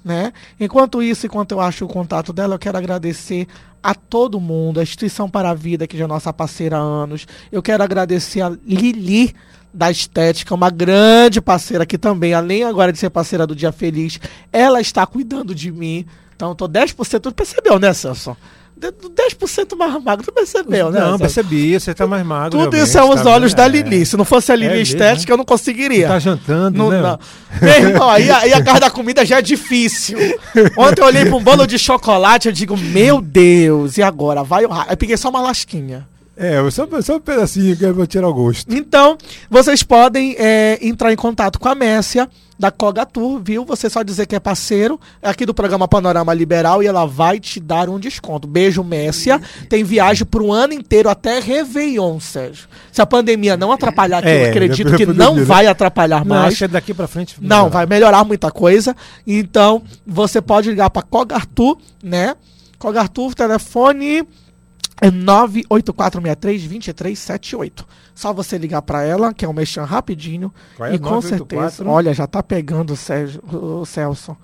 Né? Enquanto isso, enquanto eu acho o contato dela, eu quero agradecer a todo mundo, a Instituição para a Vida, que já é nossa parceira há anos. Eu quero agradecer a Lili da Estética, uma grande parceira aqui também, além agora de ser parceira do Dia Feliz, ela está cuidando de mim. Então, eu tô 10%, tu percebeu, né, Celso? 10% mais magro, tu percebeu, né? Não, percebi, você tá mais magro. Tudo isso é os tá olhos da Lili. Se não fosse a Lili é estética, eu não conseguiria. Você tá jantando, não, né? Não. Meu irmão, aí, aí a casa da comida já é difícil. Ontem eu olhei pra um bolo de chocolate, eu digo, meu Deus, e agora? Vai o Aí peguei só uma lasquinha. É, só, só um pedacinho que eu vou tirar o gosto. Então, vocês podem é, entrar em contato com a Messia da Cogatur, viu? Você só dizer que é parceiro aqui do programa Panorama Liberal e ela vai te dar um desconto. Beijo, Messia. Tem viagem pro ano inteiro até Réveillon, Sérgio. Se a pandemia não atrapalhar aqui, é, eu acredito (laughs) que não né? vai atrapalhar não, mais. Acho que é daqui para frente. Não, vai melhorar muita coisa. Então, você pode ligar para Cogartur, né? Cogartur, telefone é 98463-2378. Só você ligar para ela, que é um mexão rapidinho. Qual é e com certeza. Olha, já tá pegando o, Sérgio, o Celso.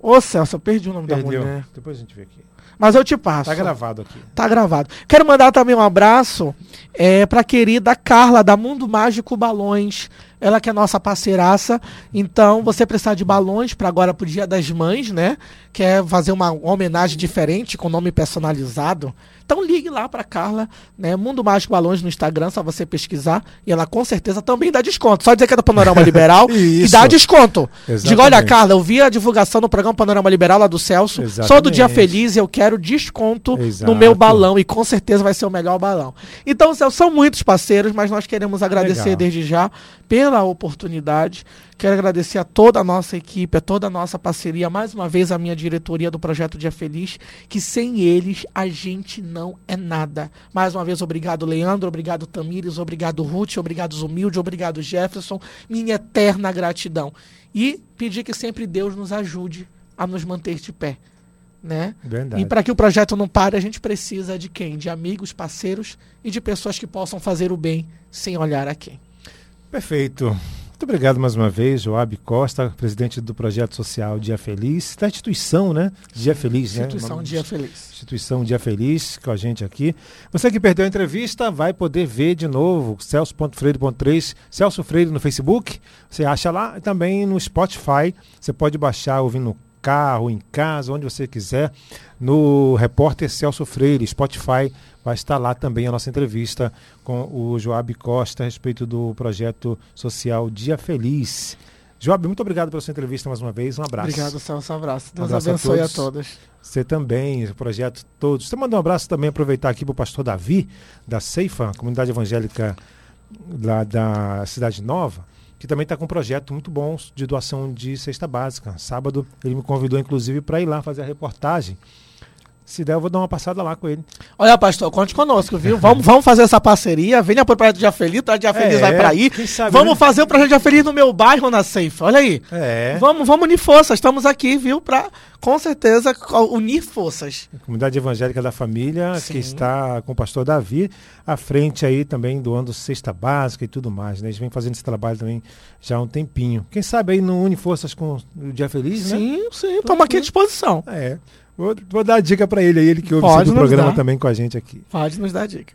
Ô Celso, eu perdi o nome Perdeu. da mulher. Depois a gente vê aqui. Mas eu te passo. Tá gravado aqui. Tá gravado. Quero mandar também um abraço é, pra querida Carla, da Mundo Mágico Balões. Ela que é nossa parceiraça. Então, você precisar de balões para agora pro Dia das Mães, né? Quer fazer uma homenagem diferente com nome personalizado? Então ligue lá para Carla, né? Mundo Mágico Balões no Instagram, só você pesquisar e ela com certeza também dá desconto. Só dizer que é do Panorama Liberal (laughs) e dá desconto. Exatamente. Diga, olha, Carla, eu vi a divulgação no programa Panorama Liberal lá do Celso. Exatamente. Sou do Dia Feliz e eu quero desconto Exato. no meu balão e com certeza vai ser o melhor balão. Então, Celso, são muitos parceiros, mas nós queremos agradecer Legal. desde já pela oportunidade. Quero agradecer a toda a nossa equipe, a toda a nossa parceria, mais uma vez a minha diretoria do Projeto Dia Feliz, que sem eles a gente não é nada. Mais uma vez, obrigado, Leandro, obrigado, Tamires, obrigado, Ruth, obrigado, Zumilde, obrigado, Jefferson. Minha eterna gratidão. E pedir que sempre Deus nos ajude a nos manter de pé. Né? E para que o projeto não pare, a gente precisa de quem? De amigos, parceiros e de pessoas que possam fazer o bem sem olhar a quem. Perfeito. Muito obrigado mais uma vez, Joab Costa, presidente do projeto social Dia Feliz, da instituição, né? Dia Feliz, né? Instituição Dia Feliz. Instituição Dia Feliz, com a gente aqui. Você que perdeu a entrevista vai poder ver de novo, celso.freire.3, Celso Freire no Facebook, você acha lá, e também no Spotify, você pode baixar ouvindo no carro, em casa, onde você quiser, no repórter Celso Freire, Spotify, vai estar lá também a nossa entrevista com o Joab Costa a respeito do projeto social Dia Feliz. Joab, muito obrigado pela sua entrevista mais uma vez. Um abraço. Obrigado, Celso. Um abraço. Deus um abraço abençoe a todos. a todos. Você também, o projeto todos. Você mandou um abraço também, aproveitar aqui para o pastor Davi, da Ceifa, comunidade evangélica lá da Cidade Nova, que também está com um projeto muito bom de doação de cesta básica. Sábado ele me convidou, inclusive, para ir lá fazer a reportagem se der, eu vou dar uma passada lá com ele. Olha, pastor, conte conosco, viu? (laughs) vamos, vamos fazer essa parceria. Venha pro Projeto Dia Feliz, o Projeto Dia Feliz é, vai pra aí. vamos né? fazer o Projeto Dia Feliz no meu bairro, na Safe. Olha aí. É. Vamos, vamos unir forças. Estamos aqui, viu? Pra, com certeza, unir forças. A comunidade Evangélica da Família, Sim. que está com o pastor Davi, à frente aí também doando cesta básica e tudo mais, né? Eles vêm fazendo esse trabalho também já há um tempinho. Quem sabe aí não une forças com o Dia Feliz, né? Sim, sim. Estamos aqui à disposição. É. Vou, vou dar a dica pra ele aí, ele que ouve Pode sempre o programa dar. também com a gente aqui. Pode nos dar dica.